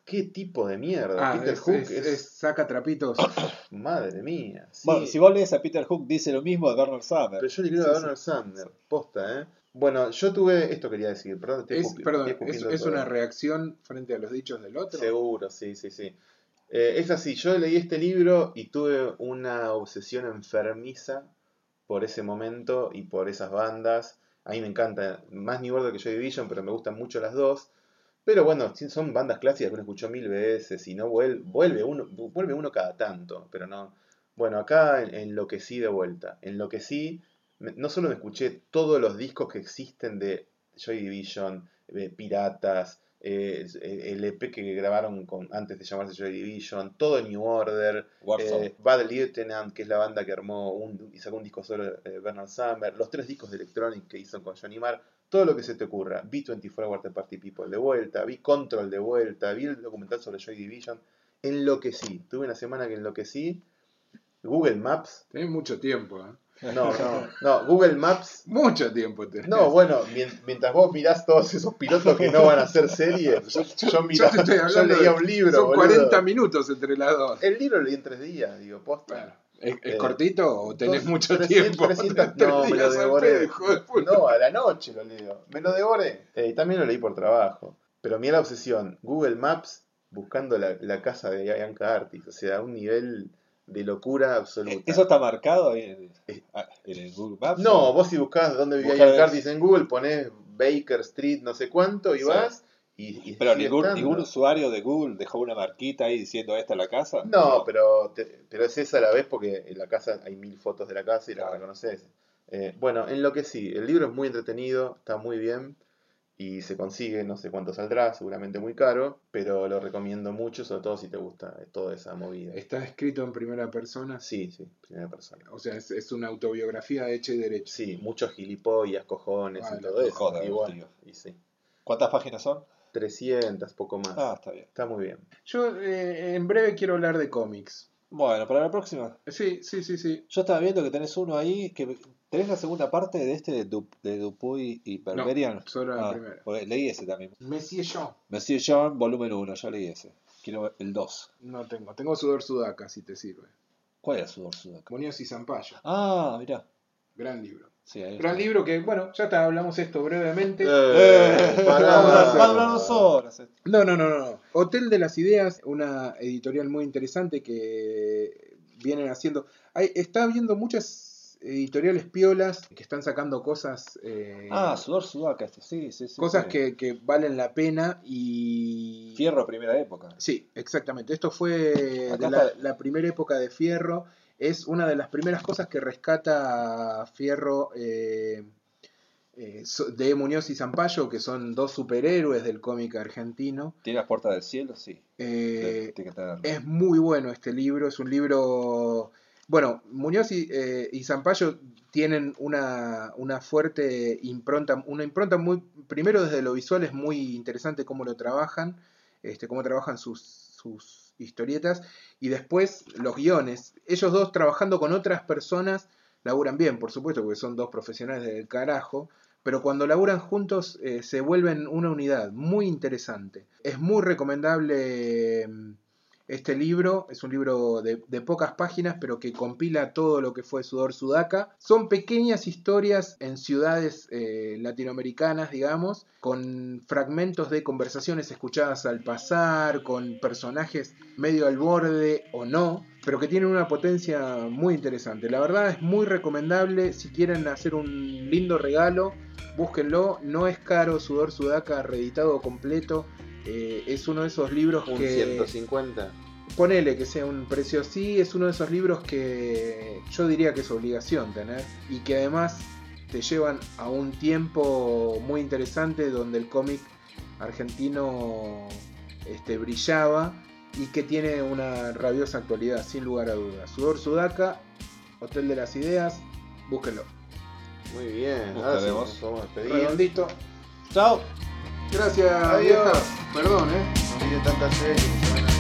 ¿Qué tipo de mierda? Ah, Peter es, Hook es- es, es saca trapitos. Madre mía. sí. Bueno, si vos lees a Peter Hook, dice lo mismo de Bernard Summer. Pero yo le creo Sí, a sí. Bernard Sumner, posta, ¿eh? Bueno, yo tuve, esto quería decir, perdón, estoy Es, perdón, estoy es, una reacción frente a los dichos del otro. Seguro, sí, sí, sí. Eh, es así, yo leí este libro y tuve una obsesión enfermiza por ese momento y por esas bandas. A mí me encanta, más New Order que Joy Division, pero me gustan mucho las dos. Pero bueno, son bandas clásicas que uno escuchó mil veces y no vuel- vuelve uno, vuelve uno cada tanto, pero no. Bueno, acá en- enloquecí de vuelta. Enloquecí, no solo me escuché todos los discos que existen de Joy Division, de Piratas, eh, el EP que grabaron con, antes de llamarse Joy Division, todo New Order, eh, Bad Lieutenant, que es la banda que armó un, y sacó un disco solo eh, Bernard Summer, los tres discos de Electronic que hizo con Johnny Marr, todo lo que se te ocurra. Vi 24 Hour The Party People de vuelta, vi Control de vuelta, vi el documental sobre Joy Division, enloquecí. Tuve una semana que enloquecí. Google Maps, Tenés mucho tiempo, ¿eh? no, no, no, Google Maps. Mucho tiempo tenés. No, bueno, mien- mientras vos mirás todos esos pilotos que no van a hacer series, yo, yo, mirá- te estoy yo leía de- un libro. Son boludo. 40 minutos entre las dos. El libro lo leí en tres días, digo, posta. Bueno, ¿es, es Eh, cortito o tenés Dos- mucho 300, tiempo? 300, Tres no, me lo devoré. pedo. No, a la noche lo leo. Me lo devoré. Eh, también lo leí por trabajo. Pero mira la obsesión. Google Maps buscando la, la casa de Ian Curtis. O sea, un nivel de locura absoluta. ¿Eso está marcado ahí? Ah, ¿En el Google Maps? No, vos si buscás dónde vivía Ian Curtis en Google, ponés Baker Street no sé cuánto y Sí. vas y, y Pero ningún, ningún usuario de Google dejó una marquita ahí diciendo esta es la casa. No, pero, te- pero es esa a la vez porque en la casa hay mil fotos de la casa y la Claro. reconoces. Eh, bueno, en lo que sí, el libro es muy entretenido, está muy bien y se consigue, no sé cuánto saldrá, seguramente muy caro, pero lo recomiendo mucho, sobre todo si te gusta eh, toda esa movida. Está escrito en primera persona. Sí, sí, primera persona. O sea, es, es una autobiografía hecha y derecha. Sí, muchos gilipollas, cojones Ah, y la todo eso. joda, y bueno, tío. y sí. ¿Cuántas páginas son? 300, poco más. Ah, está bien. Está muy bien. Yo eh, en breve quiero hablar de cómics. Bueno, para la próxima. Sí, sí, sí, sí. Yo estaba viendo que tenés uno ahí, que tenés la segunda parte de este de, Du- de Dupuy y Berberian. solo la Ah, primera. leí ese también. Monsieur Jean. Monsieur John, volumen 1, yo leí ese. Quiero ver el 2. No tengo. Tengo Sudor Sudaca, si te sirve. ¿Cuál era Sudor Sudaca? Muñoz y Zampayo. Ah, mirá. Gran libro. Sí, ahí Gran está. libro que, bueno, ya está, hablamos esto brevemente. Eh, dos horas. eh. No, no, no, no, no. Hotel de las Ideas, una editorial muy interesante que vienen haciendo. Hay, está habiendo muchas editoriales piolas que están sacando cosas. eh, Ah, Sudor Sudaca, sí, sí, sí. cosas sí. que, que valen la pena y. Fierro, primera época. Sí, exactamente. Esto fue de la primera época de Fierro. Es una de las primeras cosas que rescata Fierro eh, eh, de Muñoz y Zampayo, que son dos superhéroes del cómic argentino. ¿Tiene las puertas del cielo? Sí. Eh, Tiene que tenerlo. es muy bueno este libro, es un libro... Bueno, Muñoz y, eh, y Zampayo tienen una, una fuerte impronta, una impronta muy... Primero desde lo visual es muy interesante cómo lo trabajan, este, cómo trabajan sus, sus historietas, y después los guiones. Ellos dos trabajando con otras personas laburan bien, por supuesto, porque son dos profesionales del carajo, pero cuando laburan juntos eh, se vuelven una unidad muy interesante. Es muy recomendable mm, este libro, es un libro de, pocas páginas, pero que compila todo lo que fue Sudor Sudaca. Son pequeñas historias en ciudades eh, latinoamericanas, digamos, con fragmentos de conversaciones escuchadas al pasar, con personajes medio al borde o no, pero que tienen una potencia muy interesante. La verdad es muy recomendable si quieren hacer un lindo regalo, búsquenlo, no es caro Sudor Sudaca reeditado completo. Eh, es uno de esos libros Un que 150. ponele que sea un precio así, es uno de esos libros que yo diría que es obligación tener y que además te llevan a un tiempo muy interesante donde el cómic argentino este, brillaba y que tiene una rabiosa actualidad, sin lugar a dudas. Sudor Sudaca, Hotel de las Ideas, búsquenlo. Muy bien. Ahora sí nos podemos despedir. Redondito. Chao. Gracias, Adiós. vieja. Perdón, eh. No tanta serie.